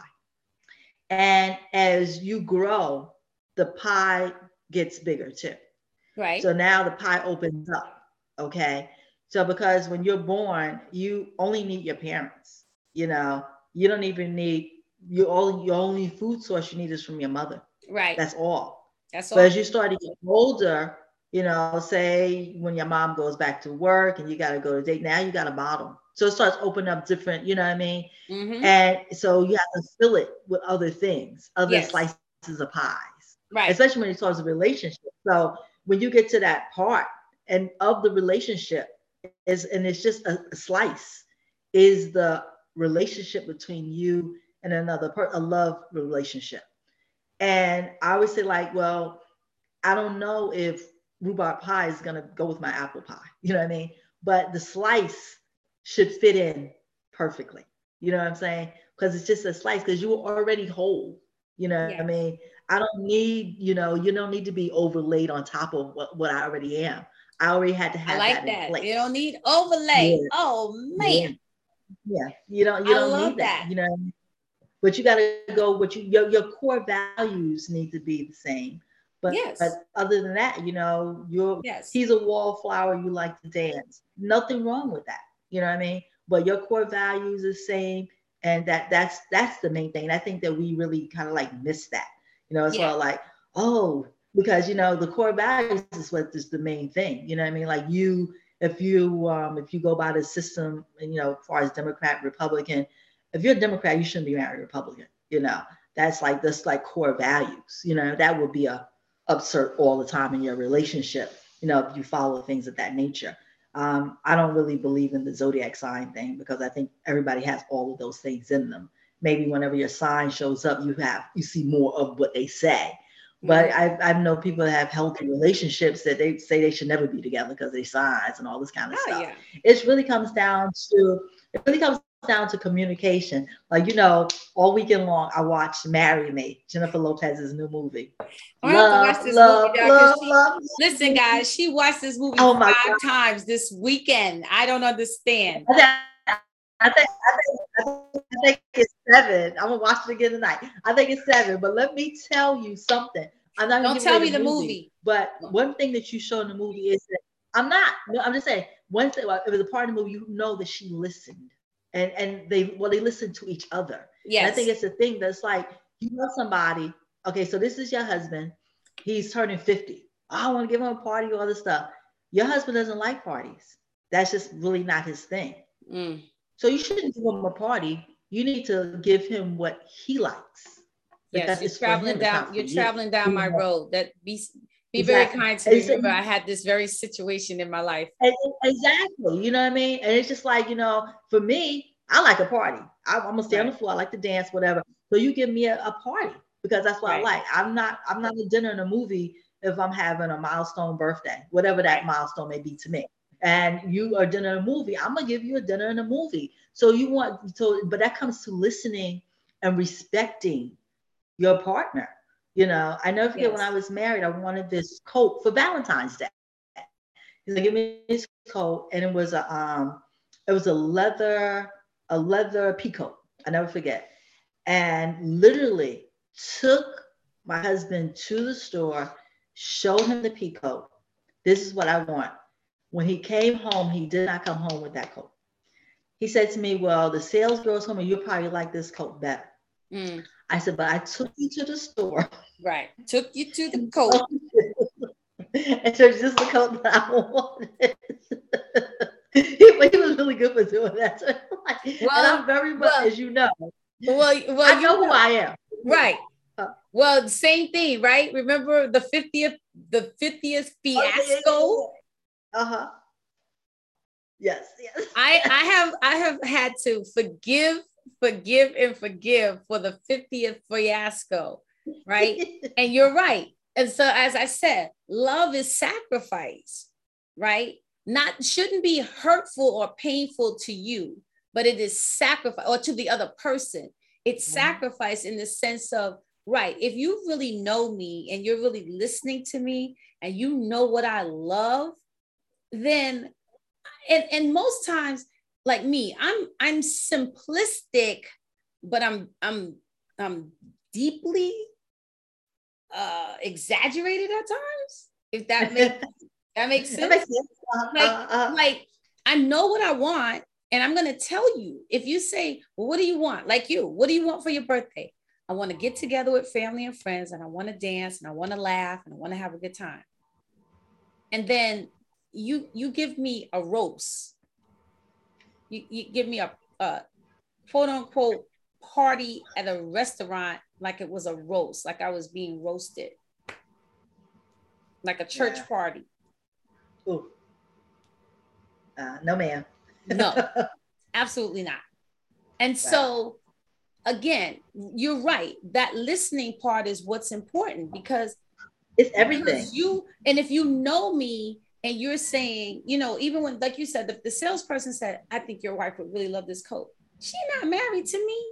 And as you grow, the pie gets bigger too. Right. So now the pie opens up. Okay. So because when you're born, you only need your parents. You know, you don't even need you all your only food source you need is from your mother. Right. That's all. That's all. But as you start to get older, you know, say when your mom goes back to work and you got to go to date, now you got a bottle. So it starts opening up different, you know what I mean? Mm-hmm. And so you have to fill it with other things, other yes. slices of pies. Right. Especially when it starts a relationship. So when you get to that part and of the relationship is and it's just a, a slice is the relationship between you and another person, a love relationship. And I always say, like, well, I don't know if rhubarb pie is gonna go with my apple pie. [LAUGHS] You know what I mean? But the slice should fit in perfectly. You know what I'm saying? Because it's just a slice because you were already whole. You know what I mean? I don't need, you know, you don't need to be overlaid on top of what, what I already am. I already had to have I like that. that. You don't need overlay. Yeah. Oh man. Yeah. yeah. You don't you don't need that. that. You know, but you gotta go what you your, your core values need to be the same. But, yes. but other than that, you know, you're yes. he's a wallflower, you like to dance. Nothing wrong with that. You know what I mean? But your core values the same. And that that's that's the main thing. And I think that we really kind of like miss that. You know, it's yeah. all like, oh, because you know the core values is what is the main thing. You know what I mean? Like you, if you um, if you go by the system, and you know, as far as Democrat, Republican, if you're a Democrat, you shouldn't be married a Republican. You know, that's like this like core values. You know, that would be a absurd all the time in your relationship. You know, if you follow things of that nature. Um, I don't really believe in the zodiac sign thing because I think everybody has all of those things in them maybe whenever your sign shows up, you have you see more of what they say. But mm-hmm. I've know people that have healthy relationships that they say they should never be together because they signs and all this kind of oh, stuff. Yeah. It really comes down to it really comes down to communication. Like you know, all weekend long I watched "Marry Me," Jennifer Lopez's new movie. I love, have to watch this love, movie. Love, she, love, listen, guys, she watched this movie oh five God. times this weekend. I don't understand. I think, I think, I think, I think it's seven. I'm gonna watch it again tonight. I think it's seven. But let me tell you something. I'm not don't tell me the movie, movie, But one thing that you show in the movie is that I'm not. No, I'm just saying. One thing, well, it was a part of the movie. You know that she listened, and and they well they listen to each other. Yes. I think it's a thing that's like you know somebody. Okay, so this is your husband. He's turning 50. Oh, I want to give him a party, all this stuff. Your husband doesn't like parties. That's just really not his thing. Mm. So you shouldn't give him a party. You need to give him what he likes. Yes, you're traveling down. You're traveling down my road. That be be exactly. very kind to me. Remember, I had this very situation in my life. Exactly. You know what I mean? And it's just like you know, for me, I like a party. I, am gonna stay right. on the floor. I like to dance, whatever. So you give me a, a party because that's what right. I like. I'm not. I'm not a dinner and a movie if I'm having a milestone birthday, whatever that milestone may be to me and you are dinner and a movie, I'm gonna give you a dinner and a movie. So you want so, but that comes to listening and respecting your partner. You know, I never forget yes. when I was married, I wanted this coat for Valentine's Day. He's like, give me this coat, and it was a um, it was a leather, a leather peacoat. I never forget. And literally took my husband to the store, showed him the peacoat. This is what I want. When he came home, he did not come home with that coat. He said to me, Well, the sales girls told me you probably like this coat better. Mm. I said, But I took you to the store. Right. Took you to the [LAUGHS] coat. and so just the coat that I wanted. he, [LAUGHS] he was really good for doing that. well, [LAUGHS] and I'm very much, well, as you know. Well, well, I know, know who I am. Right. well, same thing, right? Remember the 50th, the 50th fiasco? Uh-huh. Yes, yes. I I have I have had to forgive, forgive, and forgive for the 50th fiasco, [LAUGHS] right? and you're right. And so as I said, love is sacrifice, right? Not shouldn't be hurtful or painful to you, but it is sacrifice or to the other person. It's mm-hmm. sacrifice in the sense of right. If you really know me and you're really listening to me and you know what I love, then and and most times like me i'm i'm simplistic but i'm i'm i'm deeply uh exaggerated at times if that [LAUGHS] makes that makes sense, that makes sense. Uh, like, uh, uh. like i know what i want and i'm going to tell you if you say well what do you want like you what do you want for your birthday i want to get together with family and friends and i want to dance and i want to laugh and i want to have a good time and then you you give me a roast. You, you give me a, a quote unquote party at a restaurant like it was a roast, like I was being roasted, like a church yeah. party. Ooh. Uh, no, ma'am. no, [LAUGHS] absolutely not. And wow. so, again, you're right. That listening part is what's important because it's everything. You and if you know me and you're saying, you know, even when, like you said, the, the salesperson said, I think your wife would really love this coat. She not married to me.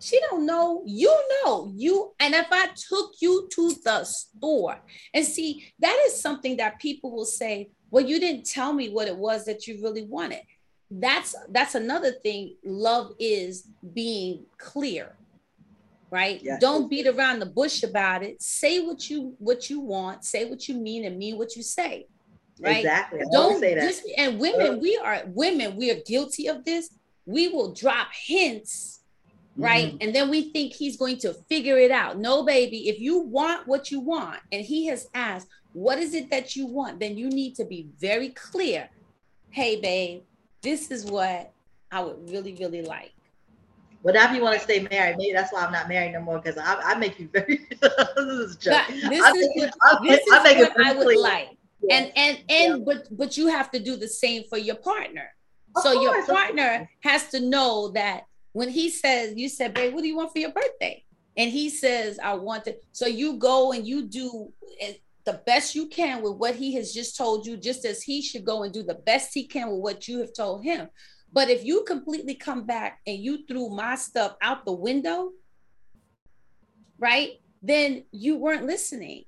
She don't know. You know. You and if I took you to the store and see, that is something that people will say, well, you didn't tell me what it was that you really wanted. That's that's another thing. Love is being clear right yes. don't beat around the bush about it say what you what you want say what you mean and mean what you say right? Exactly. I Don't say that. Just, and women, we are women. We are guilty of this. We will drop hints, right? Mm-hmm. And then we think he's going to figure it out. No, baby. If you want what you want, and he has asked, "What is it that you want?" Then you need to be very clear. Hey, babe, this is what I would really, really like. But now if you want to stay married, maybe that's why I'm not married no more because I, I, make you very. [LAUGHS] this is a joke. This I is, I, this is what I would like and and and yeah. but but you have to do the same for your partner. Of so course, your partner has to know that when he says you said babe what do you want for your birthday? And he says i want it. So you go and you do eh, the best you can with what he has just told you just as he should go and do the best he can with what you have told him. But if you completely come back and you threw my stuff out the window right then you weren't listening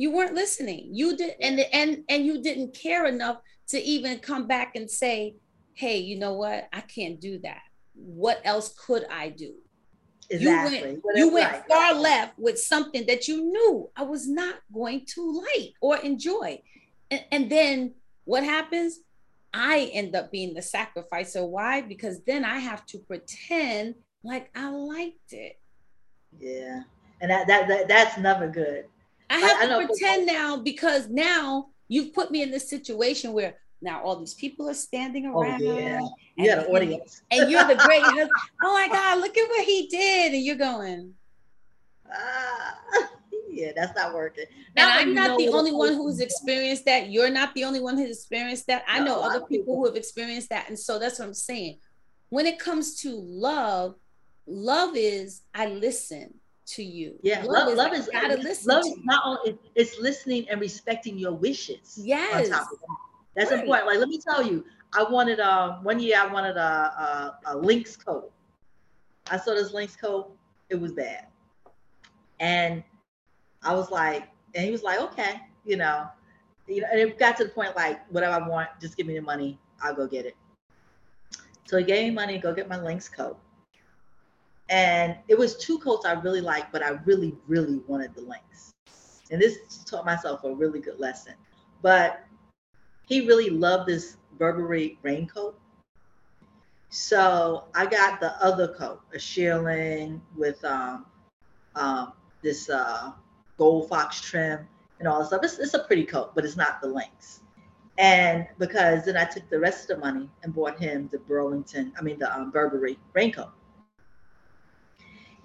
you weren't listening. You did and and and you didn't care enough to even come back and say hey you know what? I can't do that. What else could i do? Exactly. you went, you went right. far left with something that you knew i was not going to like or enjoy. And, and then what happens? I end up being the sacrificer. Why? Because then i have to pretend like i liked it. Yeah. And that, that, that that's never good I have I, to I pretend now because now you've put me in this situation where now all these people are standing around. Oh, yeah. You got an audience. And you're the great. [LAUGHS] Oh my God, look at what he did. And you're going. Uh, [LAUGHS] yeah, that's not working. and I'm not the only one who's experienced that. You're not the only one who's experienced that. I no, know other people who have experienced that. And so that's what I'm saying. When it comes to love, love is I listen to you. Yeah, love, love, love is gotta listen. Love is not only it's listening and respecting your wishes. Yes, that. that's right. important. Like let me tell you, I wanted uh one year I wanted a a, a Lynx coat. I saw this Lynx coat. It was bad, and I was like, and he was like, okay, you know, you know, and it got to the point like whatever I want, just give me the money, I'll go get it. So he gave me money, go get my Lynx coat. And it was two coats I really liked, but I really, really wanted the Lynx. And this taught myself a really good lesson. But he really loved this Burberry raincoat. So I got the other coat, a shearling with um, um, this uh, gold fox trim and all this stuff. It's, it's a pretty coat, but it's not the Lynx. And because then I took the rest of the money and bought him the Burlington, I mean the um, Burberry raincoat.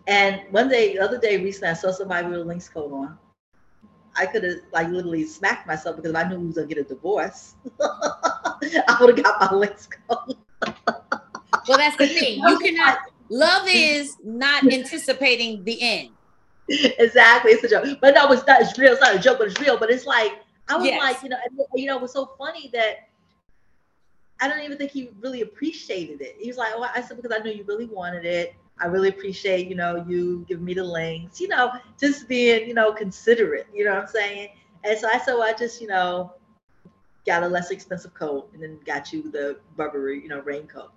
And one day, the other day, recently, I saw somebody with a Lynx coat on. I could have like literally smacked myself because if I knew we was gonna get a divorce. [LAUGHS] I would have got my Lynx coat. well, that's the thing. You [LAUGHS] cannot. Love is not [LAUGHS] anticipating the end. Exactly, it's a joke. But no, it's not. It's real. It's not a joke, but it's real. But it's like I was yes. like, you know, you know, it was so funny that I don't even think he really appreciated it. He was like, "Oh, I said because I knew you really wanted it. I really appreciate, you know, you giving me the Lynx, you know, just being, you know, considerate. You know what I'm saying?" And so I said, "Well, I just, you know, got a less expensive coat and then got you the Burberry, you know, raincoat."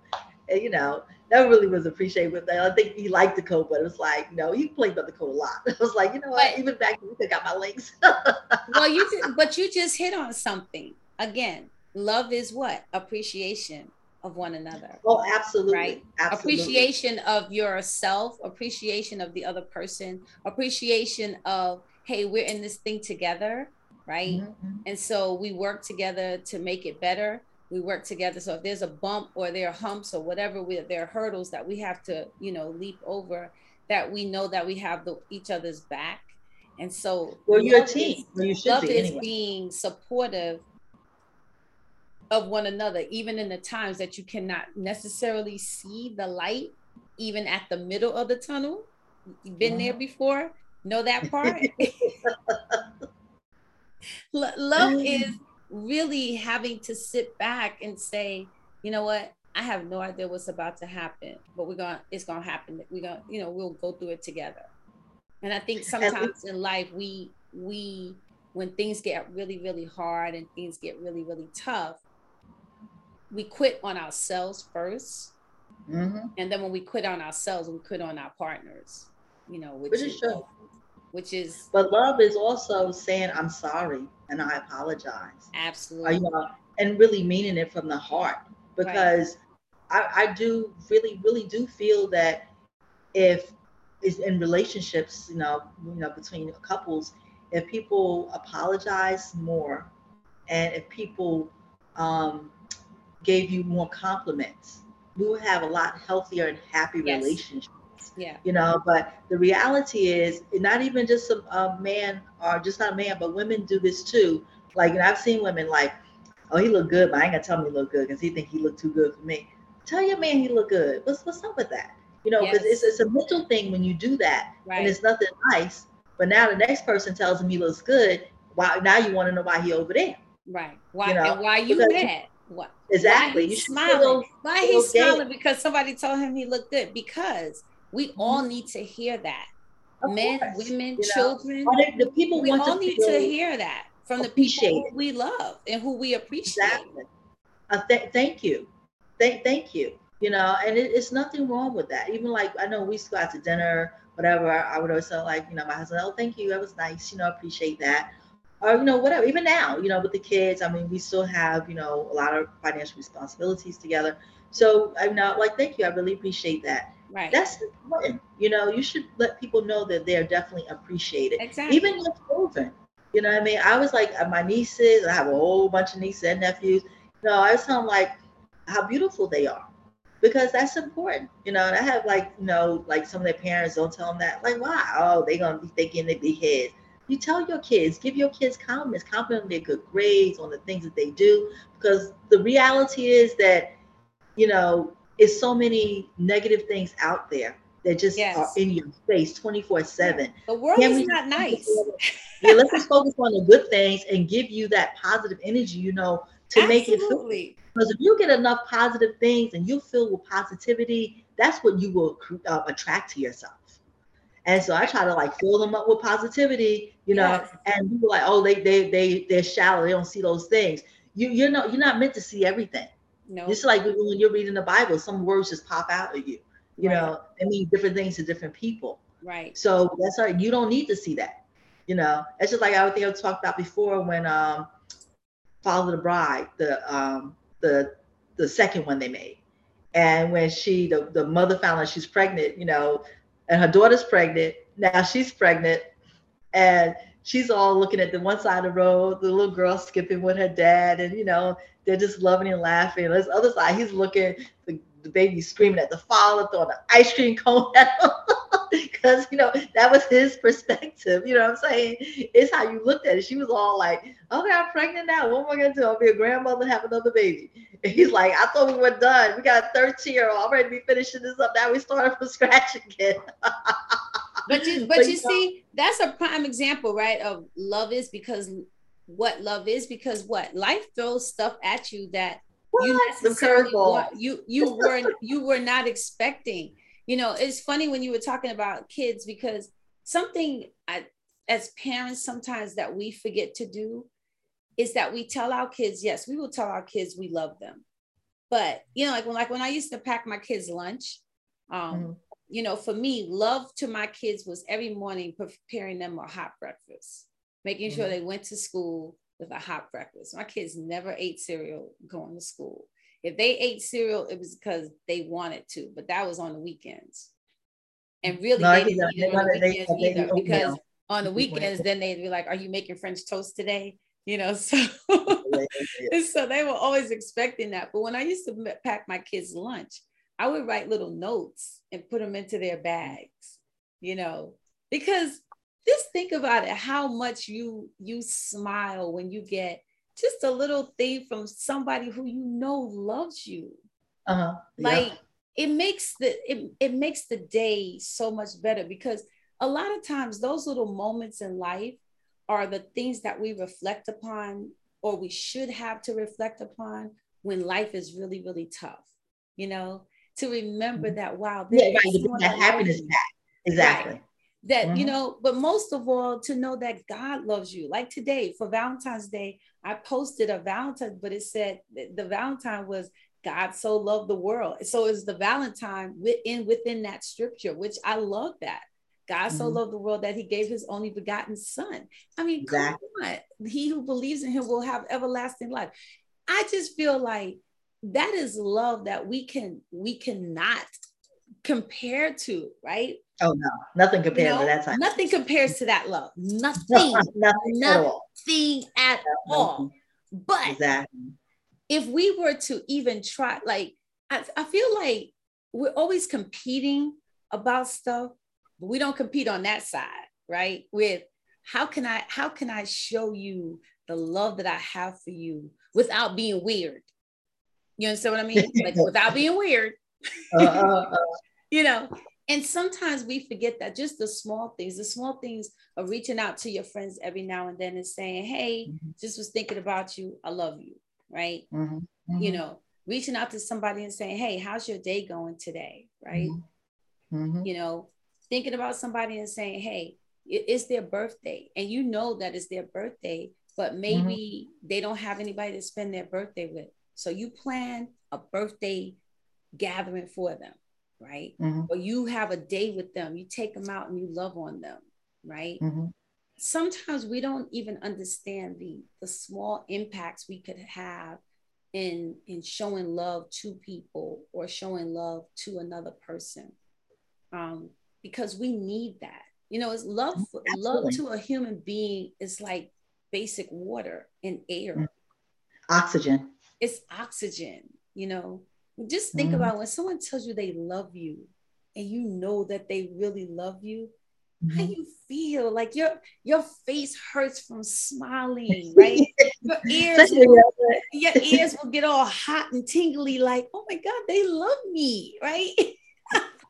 And, you know, that really was appreciated with that. I think he liked the coat, but it was like, no, he played about the coat a lot. [LAUGHS] I was like, you know what? But, Even back then, I got my Lynx. [LAUGHS] well, you but you just hit on something again love is what appreciation of one another oh absolutely right absolutely. appreciation of yourself appreciation of the other person appreciation of hey we're in this thing together right mm-hmm. and so we work together to make it better we work together so if there's a bump or there are humps or whatever we, there are hurdles that we have to you know leap over that we know that we have the, each other's back and so well you're a team is, you should love be, anyway. is being supportive of one another, even in the times that you cannot necessarily see the light, even at the middle of the tunnel. You've been there mm-hmm. before, know that part. [LAUGHS] Love is really having to sit back and say, you know what, I have no idea what's about to happen, but we're gonna it's gonna happen. We're gonna, you know, we'll go through it together. And I think sometimes in life we we when things get really, really hard and things get really, really tough, we quit on ourselves 1st mm-hmm. and then when we quit on ourselves, we quit on our partners. You know, which, which is, true. Which is. But love is also saying I'm sorry and I apologize. Absolutely. you know, and really meaning it from the heart because right. I, I do really, really do feel that if it's in relationships, you know, you know, between couples, if people apologize more and if people um, gave you more compliments, we would have a lot healthier and happy yes. relationships. Yeah. You know, but the reality is not even just a, a, man or just not a man, but women do this too. Like, and I've seen women like, oh, he look good, but I ain't gonna tell him he look good because he think he look too good for me. Tell your man he look good. What's what's up with that? You know, because yes. it's, it's a mental thing when you do that, right. and it's nothing nice. But now the next person tells him he looks good. Why now you want to know why he over there? Right. Why you know? and why you mad? What exactly? Why he's smiling? Why he's smiling? Because somebody told him he looked good. Because we mm-hmm. all need to hear that. Of Men, course. women, you children. Know, the people we all to need to hear that from the people we love and who we appreciate. Exactly. Uh, th- thank you. Thank, thank you. You know, and it, it's nothing wrong with that. Even like I know we used to go out to dinner, whatever. I would always say like, you know, my husband, oh, thank you, that was nice. You know, appreciate that or you know whatever even now you know with the kids i mean we still have you know a lot of financial responsibilities together. So i'm not like thank you i really appreciate that. Right. That's important you know you should let people know that they're definitely appreciated exactly. even your children you know what i mean? I was like uh, my nieces i have a whole bunch of nieces and nephews you know i was telling them like how beautiful they are because that's important you know and i have like you know like some of their parents don't tell them that like why? Oh they're gonna be thinking they big heads you tell your kids, give your kids compliments, compliment their good grades on the things that they do, because the reality is that, you know, it's so many negative things out there that just yes. are in your face 24 7. The world Can is not nice. yeah, let's just focus on the good things and give you that positive energy, you know, to Absolutely. make it feel. Because if you get enough positive things and you feel with positivity, that's what you will uh, attract to yourself. And so I try to like fill them up with positivity, you know, yes. and people like, oh, they they they they're shallow, they don't see those things. You you're not you're not meant to see everything. No. It's like when you're reading the Bible, some words just pop out of you. You right. know, they mean different things to different people. Right. So that's right. You don't need to see that. You know, it's just like I think I talked about before when um Father of the Bride, the um the the second one they made. And when she the, the mother found out she's pregnant, you know, and her daughter's pregnant. Now she's pregnant, and she's all looking at the one side of the road, the little girl skipping with her dad, and you know, they're just loving and laughing. And this other side, he's looking, the, the baby screaming at the father, throwing an ice cream cone at him. [LAUGHS] [LAUGHS] because you know that was his perspective. You know what I'm saying? It's how you looked at it. She was all like, "Okay, I'm pregnant now. What am I gonna do? I'll be a grandmother, have another baby." [LAUGHS] And he's like, "I thought we were done. We got a 13 year old already. Be finishing this up. Now we started from [LAUGHS] scratch again." but you, but you see, that's a prime example, right? Of love is because what love is because what life throws stuff at you that what? you necessarily you you were you were not expecting you know it's funny when you were talking about kids because something I, as parents sometimes that we forget to do is that we tell our kids yes we will tell our kids we love them. But you know like when like when i used to pack my kids lunch um mm you know for me love to my kids was every morning preparing them a hot breakfast making sure mm they went to school with a hot breakfast. My kids never ate cereal going to school if they ate cereal, it was because they wanted to, but that was on the weekends. And really, no, they didn't eat on the weekends either because on the weekends, then they'd be like, "Are you making French toast today?" You know, [LAUGHS] so so they were always expecting that. But when I used to pack my kids' lunch, I would write little notes and put them into their bags. You know, because just think about it, how much you you smile when you get just a little thing from somebody who you know loves you. Uh-huh. Like yeah. it makes the it, it makes the day so much better because a lot of times those little moments in life are the things that we reflect upon or we should have to reflect upon when life is really really tough you know to remember mm-hmm. that wow yeah, right. that happiness back exactly right that mm-hmm. you know but most of all to know that god loves you. Like today for valentine's day i posted a valentine but it said the valentine was god so loved the world. So it's the valentine within within that scripture which i love that. God mm-hmm. so loved the world that he gave his only begotten son. I mean exactly. come on. He who believes in him will have everlasting life. I just feel like that is love that we can we cannot compare to right Oh no, nothing compares you know, to that time. Nothing compares to that love. Nothing. No, nothing, nothing at all. At all. But exactly. if we were to even try, like I, I feel like we're always competing about stuff, but we don't compete on that side, right? With how can I how can I show you the love that I have for you without being weird? You understand what I mean? Like [LAUGHS] without being weird. Uh, uh, uh. you know, and sometimes we forget that just the small things, the small things of reaching out to your friends every now and then and saying, Hey, mm-hmm. just was thinking about you. I love you. Right. Mm-hmm. Mm-hmm. You know, reaching out to somebody and saying, Hey, how's your day going today? Right. Mm-hmm. Mm-hmm. You know, thinking about somebody and saying, Hey, it's their birthday. And you know that it's their birthday, but maybe mm-hmm. they don't have anybody to spend their birthday with. So you plan a birthday gathering for them right? Mm-hmm. Or you have a day with them, you take them out and you love on them, right? Mm-hmm. Sometimes we don't even understand the the small impacts we could have in in showing love to people or showing love to another person, um, because we need that. You know, it's love. Love to a human being is like basic water and air, mm-hmm. oxygen. It's oxygen. You know, just think mm-hmm. about when someone tells you they love you and you know that they really love you, mm-hmm. how you feel like your your face hurts from smiling, [LAUGHS] right? your ears will, your ears will get all hot and tingly, like, oh my God, they love me, right? [LAUGHS]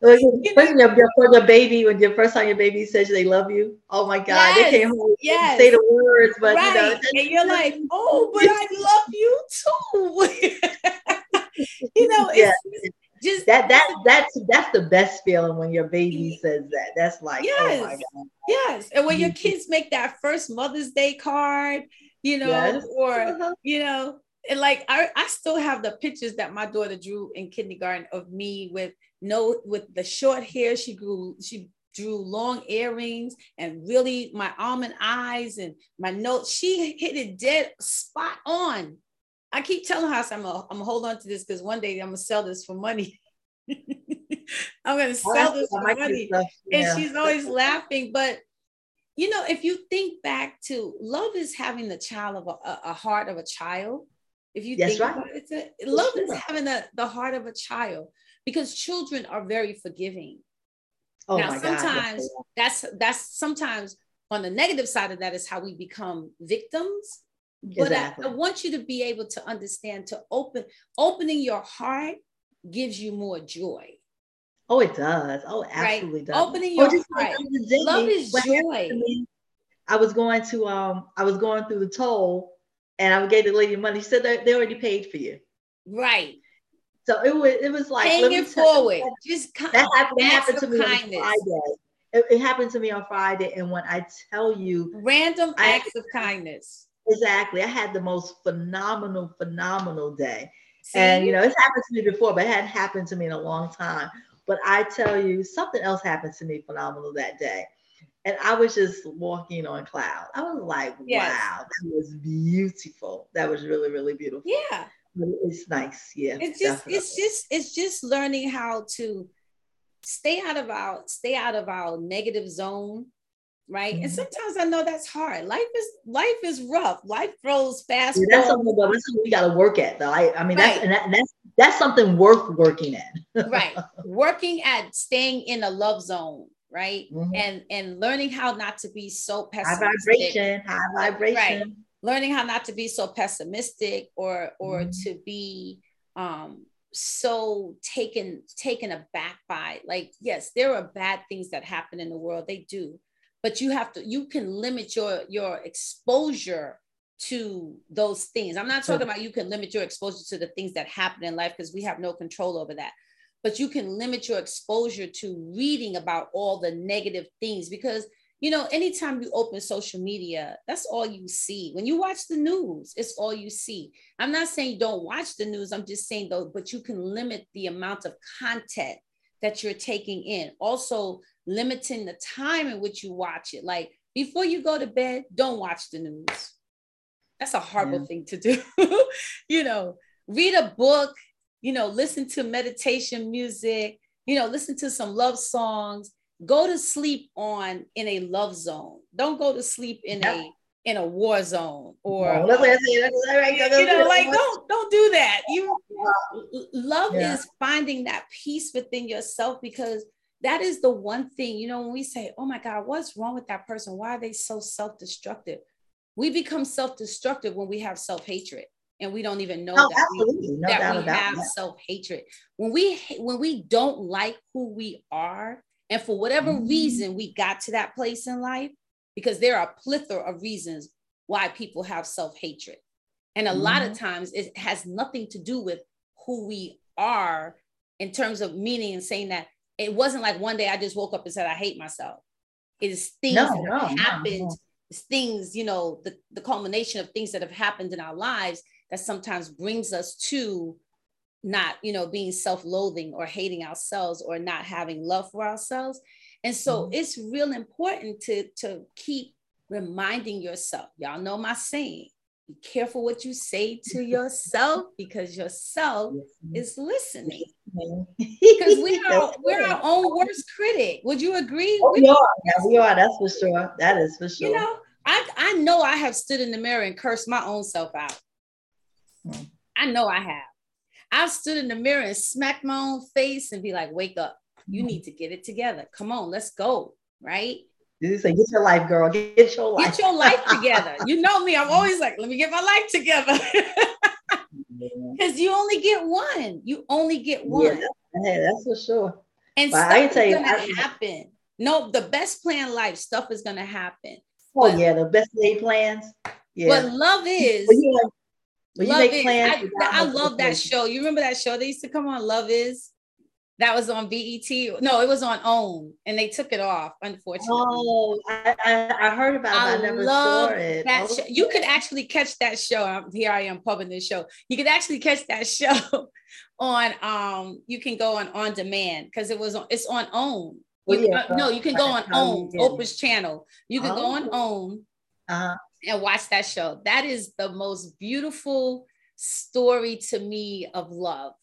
When you know, your, for the baby, when your first time your baby says they love you, oh my God, yes, they can't hold yes. say the words, but right. you know, and you're like, oh, but I love you too. [LAUGHS] [LAUGHS] you know, yeah. just that that that's that's the best feeling when your baby says that. That's like yes, oh my God. yes. And when your kids make that first Mother's Day card, you know, yes. or uh-huh. you know, and like I, I still have the pictures that my daughter drew in kindergarten of me with no with the short hair. She grew, she drew long earrings and really my almond eyes and my nose. She hit it dead spot on I keep telling her, I'm gonna, I'm gonna hold on to this because one day I'm gonna sell this for money. [LAUGHS] I'm gonna sell this for money. Yeah. And she's always laughing. But you know, if you think back to love is having the child of a, a heart of a child. If you That's think right. about it, it's a, love is having the, the heart of a child because children are very forgiving. Oh now, sometimes God. that's that's sometimes on the negative side of that is how we become victims. Exactly. But I, I want you to be able to understand to open opening your heart gives you more joy. Oh, it does. Oh, absolutely right? does. Opening your oh, heart. Love is joy. I was going to um I was going through the toll and I gave the lady money. She said they, they already paid for you. Right. So it was it was like paying it forward. Just that happened, happened to me kindness. on Friday. It, it, happened to me on Friday, and when I tell you, random I, acts of kindness. Exactly, I had the most phenomenal, phenomenal day. See? And you know, it's happened to me before, but it hadn't happened to me in a long time. But I tell you, something else happened to me phenomenal that day. And I was just walking on cloud. I was like, yes. wow, that was beautiful. That was really, really beautiful. Yeah it's nice. Yeah. It's just definitely. it's just it's just learning how to stay out of our stay out of our negative zone right? Mm-hmm. and sometimes i know that's hard. Life is life is rough. Life throws fast yeah, that's, something, that's something we got to work at though. I, I mean right. that's and that, that's that's something worth working at. Right. [LAUGHS] Working at staying in a love zone right? Mm-hmm. and and learning how not to be so pessimistic. high vibration high vibration. Right learning how not to be so pessimistic or or mm-hmm. to be um so taken taken aback by like yes there are bad things that happen in the world. They do but you have to you can limit your your exposure to those things i'm not talking about you can limit your exposure to the things that happen in life because we have no control over that but you can limit your exposure to reading about all the negative things because you know, anytime you open social media, that's all you see. When you watch the news, it's all you see. I'm not saying don't watch the news. I'm just saying though, but you can limit the amount of content that you're taking in. Also, limiting the time in which you watch it. Like before you go to bed, don't watch the news. That's a horrible yeah. thing to do. [LAUGHS] you know, read a book, you know, listen to meditation music, you know, listen to some love songs go to sleep on in a love zone. Don't go to sleep in a in a war zone or no, you know like don't don't do that you love yeah. is finding that peace within yourself because that is the one thing you know when we say oh my god what's wrong with that person why are they so self-destructive we become self-destructive when we have self-hatred and we don't even know oh, that we, no that we have self-hatred when we when we don't like who we are and for whatever mm-hmm. reason we got to that place in life, because there are a plethora of reasons why people have self hatred. And a mm-hmm. lot of mm-hmm. times it has nothing to do with who we are in terms of meaning and saying that it wasn't like one day I just woke up and said, I hate myself. It is things no, that no, happened, no, it's things, you know, the, the culmination of things that have happened in our lives that sometimes brings us to not you know being self-loathing or hating ourselves or not having love for ourselves and so mm-hmm. it's real important to to keep reminding yourself y'all know my saying be careful what you say to yourself because yourself is listening because we [LAUGHS] are we're our own worst critic would you agree oh, we, are. Yeah, we are that's for sure that is for sure you know i i know i have stood in the mirror and cursed my own self out hmm. i know i have I've stood in the mirror and smacked my own face and be like, wake up. You need to get it together. Come on, let's go. Right. You say, get your life, girl. Get your life. Get your life [LAUGHS] together. you know me. I'm always like, let me get my life together. Because [LAUGHS] you only get one. You only get one. Yeah, that's for sure. And but stuff I tell is gonna I, happen. No, the best plan life stuff is gonna happen. Oh but, yeah, the best laid plans. Yeah. But love is Love is. I, I love that show. You remember that show that used to come on, Love Is? That was on BET. No, it was on OWN, and they took it off. Unfortunately. Oh, I, I, I heard about it. I, I never saw it. That oh. show. You could actually catch that show. Here I am pubbing this show. You could actually catch that [LAUGHS] show on. Um, you can go on on demand because it was on. It's on OWN. You, yeah, uh, no, you can go on OWN, Oprah's channel. You can oh. go on OWN. Uh-huh and watch that show. That is the most beautiful story to me of love.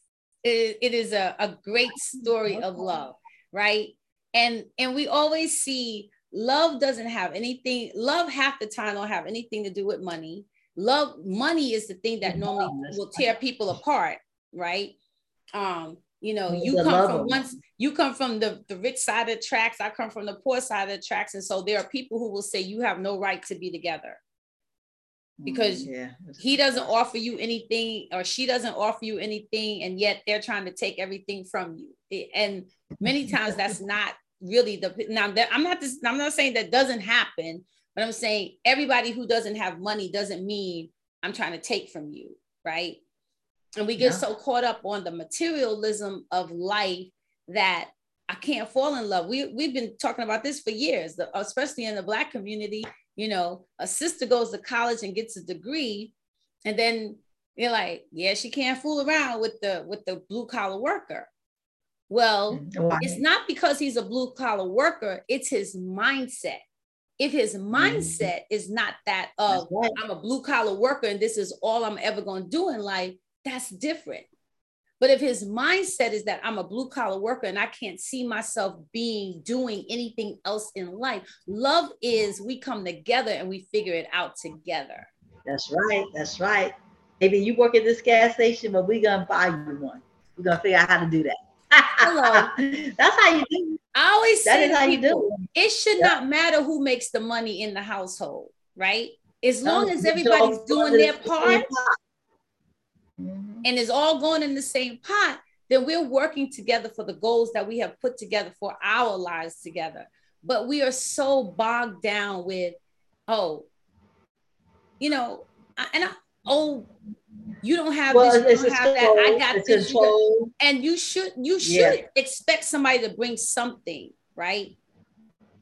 It, it is a, a great story of love, right? And and we always see love doesn't have anything, love half the time don't have anything to do with money. Love, money is the thing that normally will tear people apart, right? Um, you know you come from once you come from the, the rich side of the tracks i come from the poor side of the tracks and so there are people who will say you have no right to be together because mm, yeah, he doesn't offer you anything or she doesn't offer you anything and yet they're trying to take everything from you and many [LAUGHS] times that's not really the now that i'm not this i'm not saying that doesn't happen but i'm saying everybody who doesn't have money doesn't mean i'm trying to take from you right and we get yeah. so caught up on the materialism of life that I can't fall in love. We we've been talking about this for years, especially in the black community. You know, a sister goes to college and gets a degree, and then you're like, yeah, she can't fool around with the with the blue collar worker. Well, mm, it's not because he's a blue collar worker, it's his mindset. If his mm-hmm. mindset mm-hmm. is not that of right. I'm a blue collar worker and this is all I'm ever going to do in life, that's different. But if his mindset is that I'm a blue collar worker and I can't see myself being doing anything else in life, love is we come together and we figure it out together. That's right. That's right. Maybe you work at this gas station, but we're gonna buy you one. We're gonna figure out how to do that. Hello. [LAUGHS] That's how you do. I always that say that is how people, you do. It should not matter who makes the money in the household, right? As long no, as everybody's doing their part, mm-hmm. And it's all going in the same pot, then we're working together for the goals that we have put together for our lives together. But we are so bogged down with, oh, you know, and I, oh, you don't have well, this, you don't have that. I got this. You got, and you should you should yeah. expect somebody to bring something, right?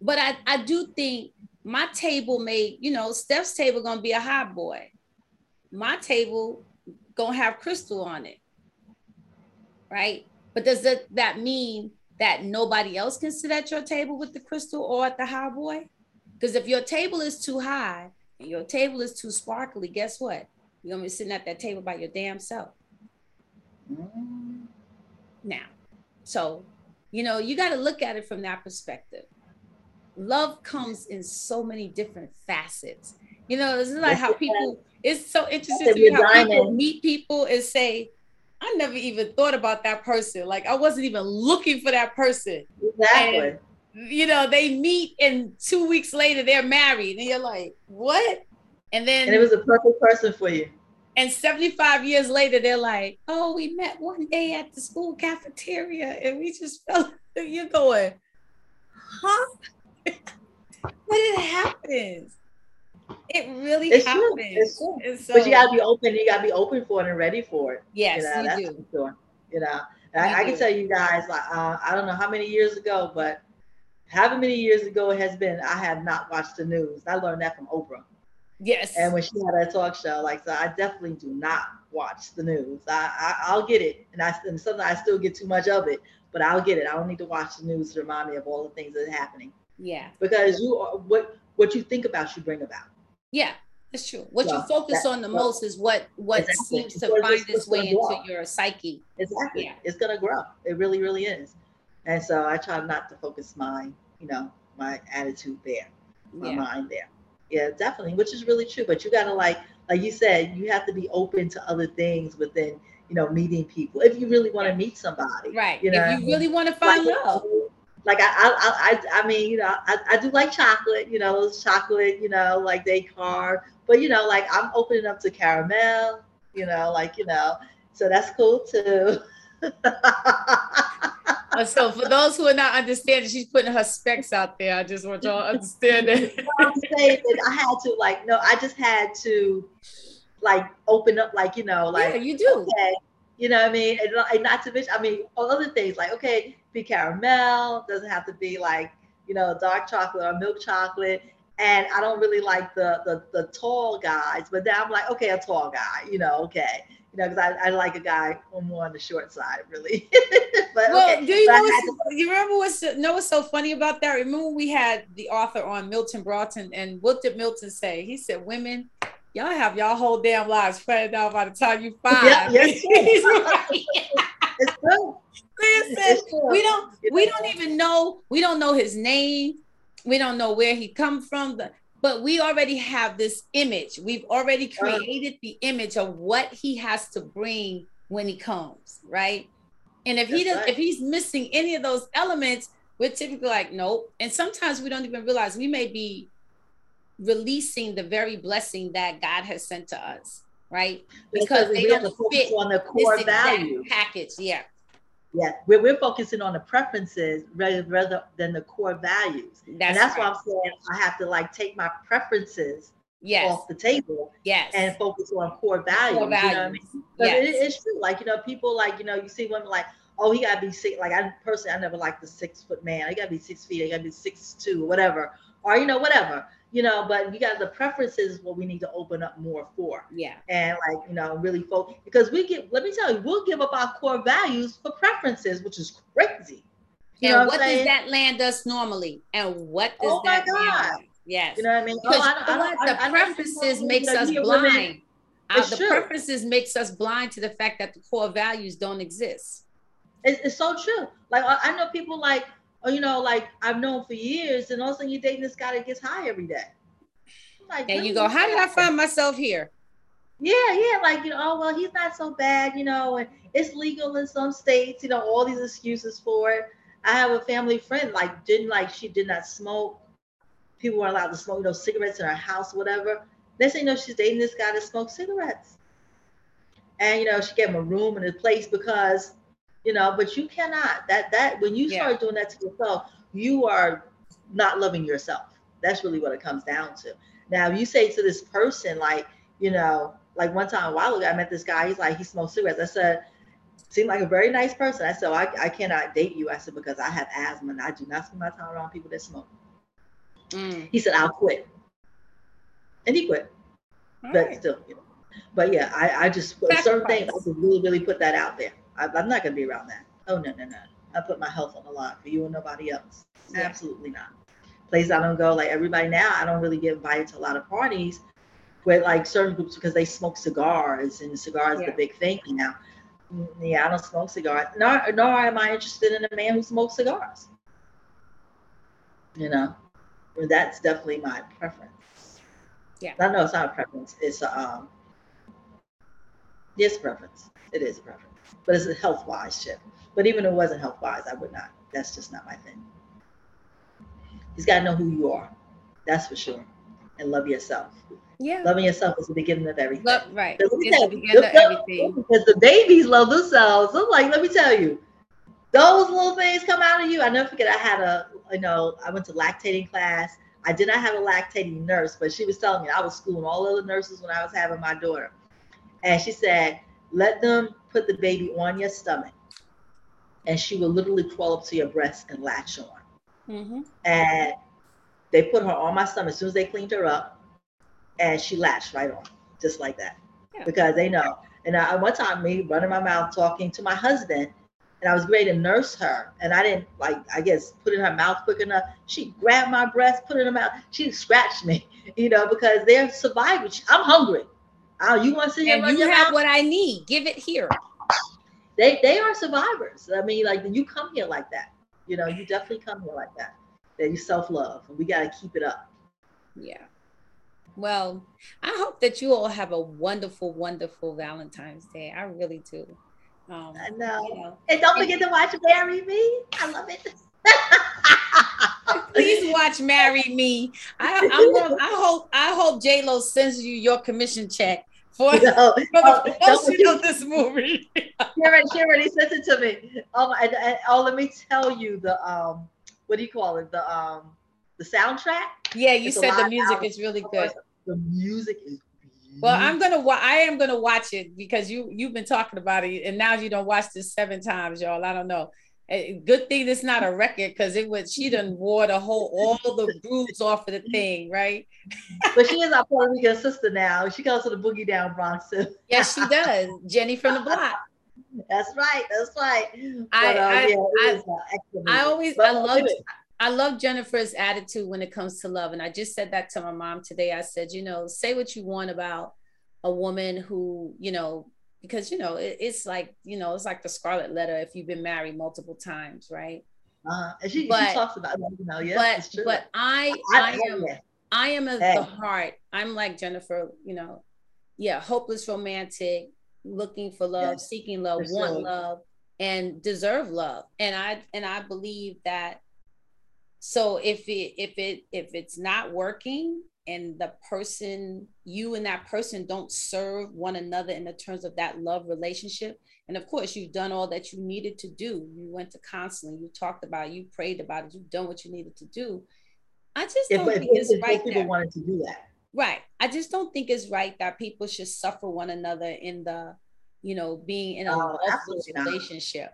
But I, I do think my table may, you know, Steph's table gonna be a hot boy. My table gonna have crystal on it, right? But does that that mean that nobody else can sit at your table with the crystal or at the high boy? Because if your table is too high and your table is too sparkly, guess what? You're gonna be sitting at that table by your damn self. Now, so you know, you got to look at it from that perspective. Love comes in so many different facets. You know, this is like how people it's so interesting to me how diamond. people meet people and say, I never even thought about that person. Like I wasn't even looking for that person. Exactly. And, you know, they meet and two weeks later they're married. And you're like, what? And then and it was a perfect person for you. And 75 years later, they're like, oh, we met one day at the school cafeteria and we just felt you're going, huh? [LAUGHS] what did happen? It really it's happens. True. It's true. So, but you gotta be open. You gotta be open for it and ready for it. Yes, you, know, you do. Sure. You know, I, I, can tell you guys, like, uh, I don't know how many years ago, but however many years ago it has been, I have not watched the news. I learned that from Oprah. Yes. And when she had that talk show, like, so I definitely do not watch the news. I, I will get it, and I and sometimes I still get too much of it, but I'll get it. I don't need to watch the news to remind me of all the things that are happening. Yeah. Because you are what what you think about, you bring about. Yeah, that's true. What you focus that, on the most is what what exactly. seems to find its way into your psyche. Exactly. Yeah. It's gonna grow. It really, really is. And so I try not to focus my, you know, my attitude there, my yeah. mind there. Yeah, definitely, which is really true. But you gotta like, like you said, you have to be open to other things within, you know, meeting people. If you really want to meet somebody, right? You know, if you really want to find like, love like I, I, I, I mean, you know, I, I do like chocolate, you know, those chocolate, you know, like they carve, but you know, like I'm opening up to caramel, you know, like, you know, so that's cool too. [LAUGHS] Uh, so for those who are not understanding, she's putting her specs out there. I just want y'all to understand it. [LAUGHS] I'm saying that I had to like, no, I just had to like open up, like, you know, like yeah, you do. Okay, you know what I mean? And, and not to mention, I mean, all other things like, okay, be caramel, doesn't have to be like, you know, dark chocolate or milk chocolate. And I don't really like the the, the tall guys, but then I'm like, okay, a tall guy, you know, okay. You know, because I, I like a guy more on the short side, really. [LAUGHS] but well, okay. do you know what's, you remember what's know what's so funny about that? Remember we had the author on Milton Broughton, and what did Milton say? He said, "Women, y'all have y'all whole damn lives planned out by the time you five. Yeah, yes. Listen, [LAUGHS] we don't we don't even know we don't know his name. We don't know where he come from. But we already have this image. We've already created the image of what he has to bring when he comes, right? And if That's he does, right. if he's missing any of those elements, we're typically like, nope. And sometimes we don't even realize we may be releasing the very blessing that God has sent to us, right? Because, because they don't fit on the core value package. Yeah. Yeah, we're, we're focusing on the preferences rather, rather than the core values. That's and that's right. why I'm saying I have to like take my preferences yes. off the table yes. and focus on core values. Core values. You know what I mean? Yes. It, it's true. Like, you know, people like, you know, you see women like, oh, he gotta be six. Like I personally, I never liked the six foot man. He gotta be six feet. He gotta be six two, whatever, or you know, whatever. You know, but you got the preferences is what we need to open up more for. Yeah. And like, you know, really focus because we get. Let me tell you, we'll give up our core values for preferences, which is crazy. You and what, what does that land us normally? And what does oh that God. Yes. You know what I mean? Because oh, I, I, I, the preferences makes us blind. Uh, the true. preferences makes us blind to the fact that the core values don't exist. It's, it's so true. Like I, know people like, oh, you know, like I've known for years, and all of a sudden you're dating this guy that gets high every day. Like, and you go, how did I find myself here? Yeah, yeah, like you know, oh well, he's not so bad, you know, and it's legal in some states, you know, all these excuses for it. I have a family friend, like didn't like she did not smoke. People were allowed to smoke, you know, cigarettes in her house, whatever. They say, you know, she's dating this guy that smokes cigarettes. And you know, she gave him a room in a place because you know but you cannot that that when you start yeah. doing that to yourself you are not loving yourself. That's really what it comes down to. Now you say to this person like you know like one time a while ago i met this guy he's like he smokes cigarettes. I said seemed like a very nice person. I said I, I cannot date you. I said because i have asthma and i do not spend my time around people that smoke. Mm. he said i'll quit. And he quit. All but right. still you know but yeah i, I just certain things i just really really put that out there I, am not going to be around that. Oh, no, no, no. I put my health on the line for you and nobody else. Yeah. Absolutely not. Places I don't go, like everybody now, I don't really get invited to a lot of parties with like certain groups because they smoke cigars and cigars yeah. the big thing now. Yeah, I don't smoke cigars. Nor, nor am I interested in a man who smokes cigars. You know, that's definitely my preference. Yeah. I know it's not a preference. It's a, um, yes, preference. It is a preference but it's a health wise ship. But even if it wasn't health wise, I would not. That's just not my thing. He's got to know who you are. That's for sure. And love yourself. Yeah. Loving yourself is the beginning of everything. Love, right. It's the beginning of everything. Because the babies love themselves. I'm like, let me tell you, those little things come out of you. I never forget I had a, you know, I went to lactating class. I did not have a lactating nurse, but she was telling me I was schooling all the other nurses when I was having my daughter. And she said, let them put the baby on your stomach, and she will literally crawl up to your breast and latch on. Mm-hmm. And they put her on my stomach as soon as they cleaned her up, and she latched right on, just like that, yeah. because they know. And I, one time, me running my mouth talking to my husband, and I was ready to nurse her, and I didn't like, I guess, put in her mouth quick enough. She grabbed my breast, put it in her mouth. She scratched me, [LAUGHS] you know, because they're survivors. I'm hungry. Oh, you want to see? And you have what I need. Give it here. They they are survivors. I mean, like you come here like that. You know, you definitely come here like that. That you self love, and we got to keep it up. Yeah. Well, I hope that you all have a wonderful, wonderful Valentine's Day. I really do. Um, I know. You know. And don't forget to watch Marry Me. I love it. [LAUGHS] Please watch "Marry Me." I, gonna, I hope I hope J Lo sends you your commission check for, [LAUGHS] no, for the oh, promotion of this movie. [LAUGHS] she already, she already sent it to me. Oh, and, and, oh, let me tell you the um, what do you call it? The um, the soundtrack. Yeah, you it's said the music is really good. The music is well, I'm gonna. I am gonna watch it because you you've been talking about it, and now you don't watch this seven times, y'all. I don't know. Eh, good thing it's not a record because it was she done wore the whole all the grooves off of the thing, right? but she is our Puerto Rican sister now. She goes to the Boogie Down Bronx too. yes, she does. Jenny from the block. [LAUGHS] That's right. That's right. I but, uh, I, yeah, I, uh, I, always but I uh, love I love Jennifer's attitude when it comes to love, and I just said that to my mom today. I said, you know, say what you want about a woman who you know because you know it, it's like you know it's like the scarlet letter if you've been married multiple times right uh, and she, but, she talks about that, you know yeah but but i i, I am i am of hey. the heart i'm like jennifer you know yeah hopeless romantic looking for love yes, seeking love want sure. love and deserve love. And I and I believe that so if it if it if it's not working and the person you and that person don't serve one another in the terms of that love relationship. And of course you've done all that you needed to do. You went to counseling you talked about it you prayed about it you've done what you needed to do. I just don't if, think if, it's if right people that, wanted to do that. Right. I just don't think it's right that people should suffer one another in the you know being in a oh, relationship.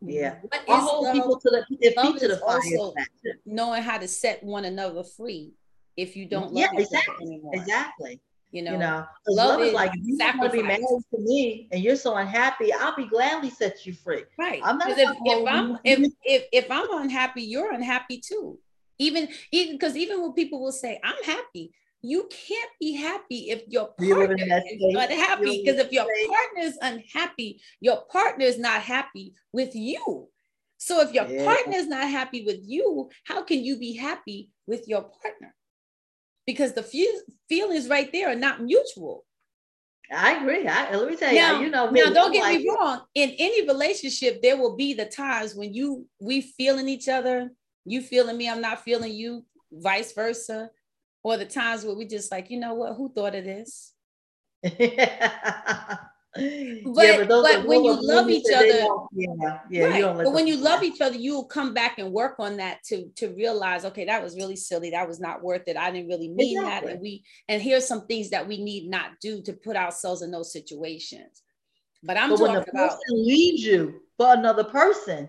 Yeah. What hold people to the their feet to the fire. Knowing how to set one another free if you don't love yeah, exactly. anymore. Exactly. You know, you know love, love is, is like you want to be married to me and you're so unhappy, I'll be gladly set you free. Right. I'm not if, if I'm if, if if I'm unhappy, you're unhappy too. Even even because even when people will say, I'm happy, you can't be happy if your partner is unhappy. Because if your partner is unhappy, your partner is not happy with you. So if your yeah. partner is not happy with you, how can you be happy with your partner? Because the few feelings right there are not mutual. I agree. I, let me tell you, now, you know, now don't get like me wrong. In any relationship, there will be the times when you we feeling each other, you feeling me, I'm not feeling you, vice versa or the times where we just like, you know what, who thought of this? [LAUGHS] [LAUGHS] but, but, but when you love each other, yeah, yeah, right. but when you love each other, you'll come back and work on that to to realize, okay, that was really silly. That was not worth it. I didn't really mean exactly. that. And we and here's some things that we need not do to put ourselves in those situations. But I'm but talking when the about person leaves you for another person,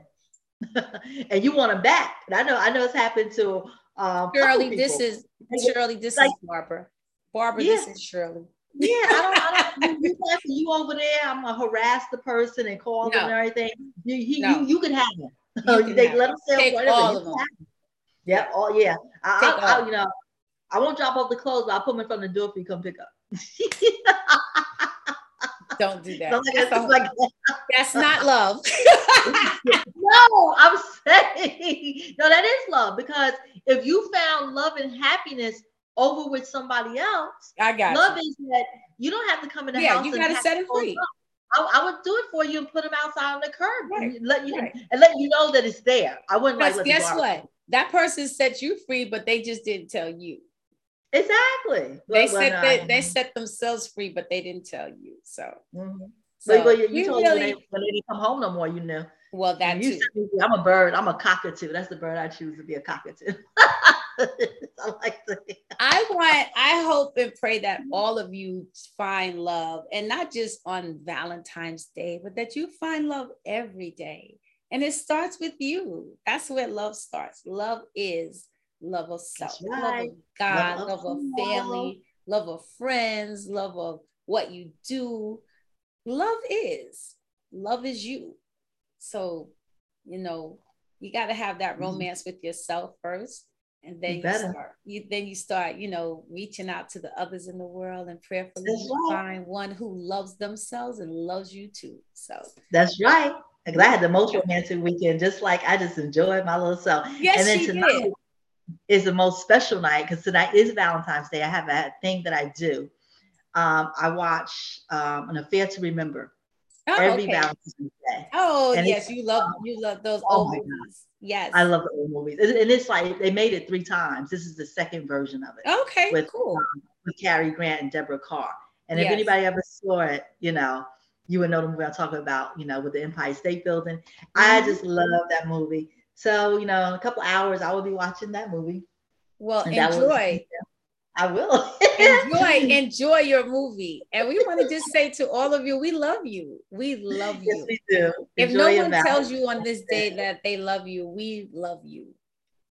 [LAUGHS] and you want them back. And I know, I know it's happened to um, Shirley, this is Shirley. This like, is Barbara. Barbara, yeah. this is Shirley. Yeah, I don't. I don't you, you over there. I'm gonna harass the person and call no. them and everything. You, he, no. you, you can have them. You [LAUGHS] they let them sell whatever. All of them. Yeah. Oh yeah. I, I, I, you know, I won't drop off the clothes, but I'll put them in front of the door for you come pick up. [LAUGHS] Don't do that. That's, [LAUGHS] like, that's not love. no, I'm saying no, that is love because if you found love and happiness over with somebody else, I got love you. is that you don't have to come in the yeah, house. you got to set it free. I, I, would do it for you and put them outside on the curb right. and let you right. and let you know that it's there. I wouldn't like. Guess what? That person set you free, but they just didn't tell you. Exactly. They set uh, they, they set themselves free, but they didn't tell you. So. Mm-hmm. So but you, you told really, me when they, when they didn't come home no more, you know. Well, that you too. I'm a bird. I'm a cockatoo. That's the bird I choose to be a cockatoo. [LAUGHS] [LAUGHS] I like to. [LAUGHS] I want. I hope and pray that all of you find love, and not just on Valentine's Day, but that you find love every day. And it starts with you. That's where love starts. Love is love of self, right. love of God, love, love of family, love of friends, love of what you do. Love is. Love is you. So, you know, you got to have that mm-hmm. romance with yourself first. And then you, you start, you then you start, you know, reaching out to the others in the world and prayerfully right. find one who loves themselves and loves you too. So that's right. Because I had the most romantic weekend, just like I just enjoyed my little self. Yes, and then tonight did. is the most special night because tonight is Valentine's Day. I have a thing that I do. Um, I watch um, an affair to remember Oh, every okay. Valentine's Day. Oh and yes, you love you love those oh old movies. Yes, I love the old movies, and it's like they made it three times. This is the second version of it. Okay, with, cool. Um, with Cary Grant and Deborah Kerr. And if yes. anybody ever saw it, you know, you would know the movie I'm talking about. You know, with the Empire State Building. Mm-hmm. I just love that movie. So you know, in a couple hours, I will be watching that movie. Well, and enjoy. I will. enjoy, [LAUGHS] enjoy your movie. And we want to just say to all of you, we love you. We love you. Yes, we do. If no one tells you on this day that they love you, we love you.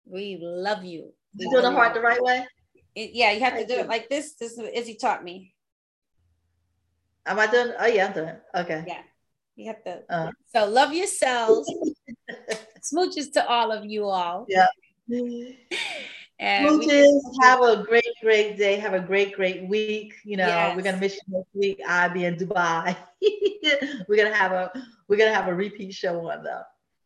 We love you. You do the heart the right way? It, yeah, you have to do it like this. This is he taught me. Am I doing? Oh yeah, I'm doing. Okay. Yeah. You have to. Uh. So love yourselves. [LAUGHS] Smooches to all of you all. Yeah. [LAUGHS] And Smooches, have a great, great day. Have a great, great week. You know, yes. we're gonna miss you next week. I'll be in Dubai. [LAUGHS] we're gonna have a we're gonna have a repeat show on though.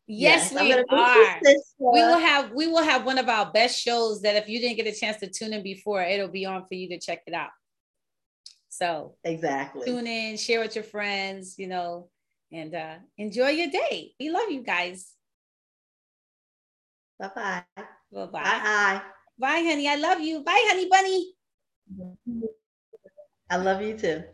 Yes, yes we are. We will have we will have one of our best shows that if you didn't get a chance to tune in before, it'll be on for you to check it out. So exactly tune in, share with your friends, you know, and uh, enjoy your day. We love you guys. Bye bye. Bye bye. Bye. Bye, honey. I love you. Bye, honey bunny. I love you too.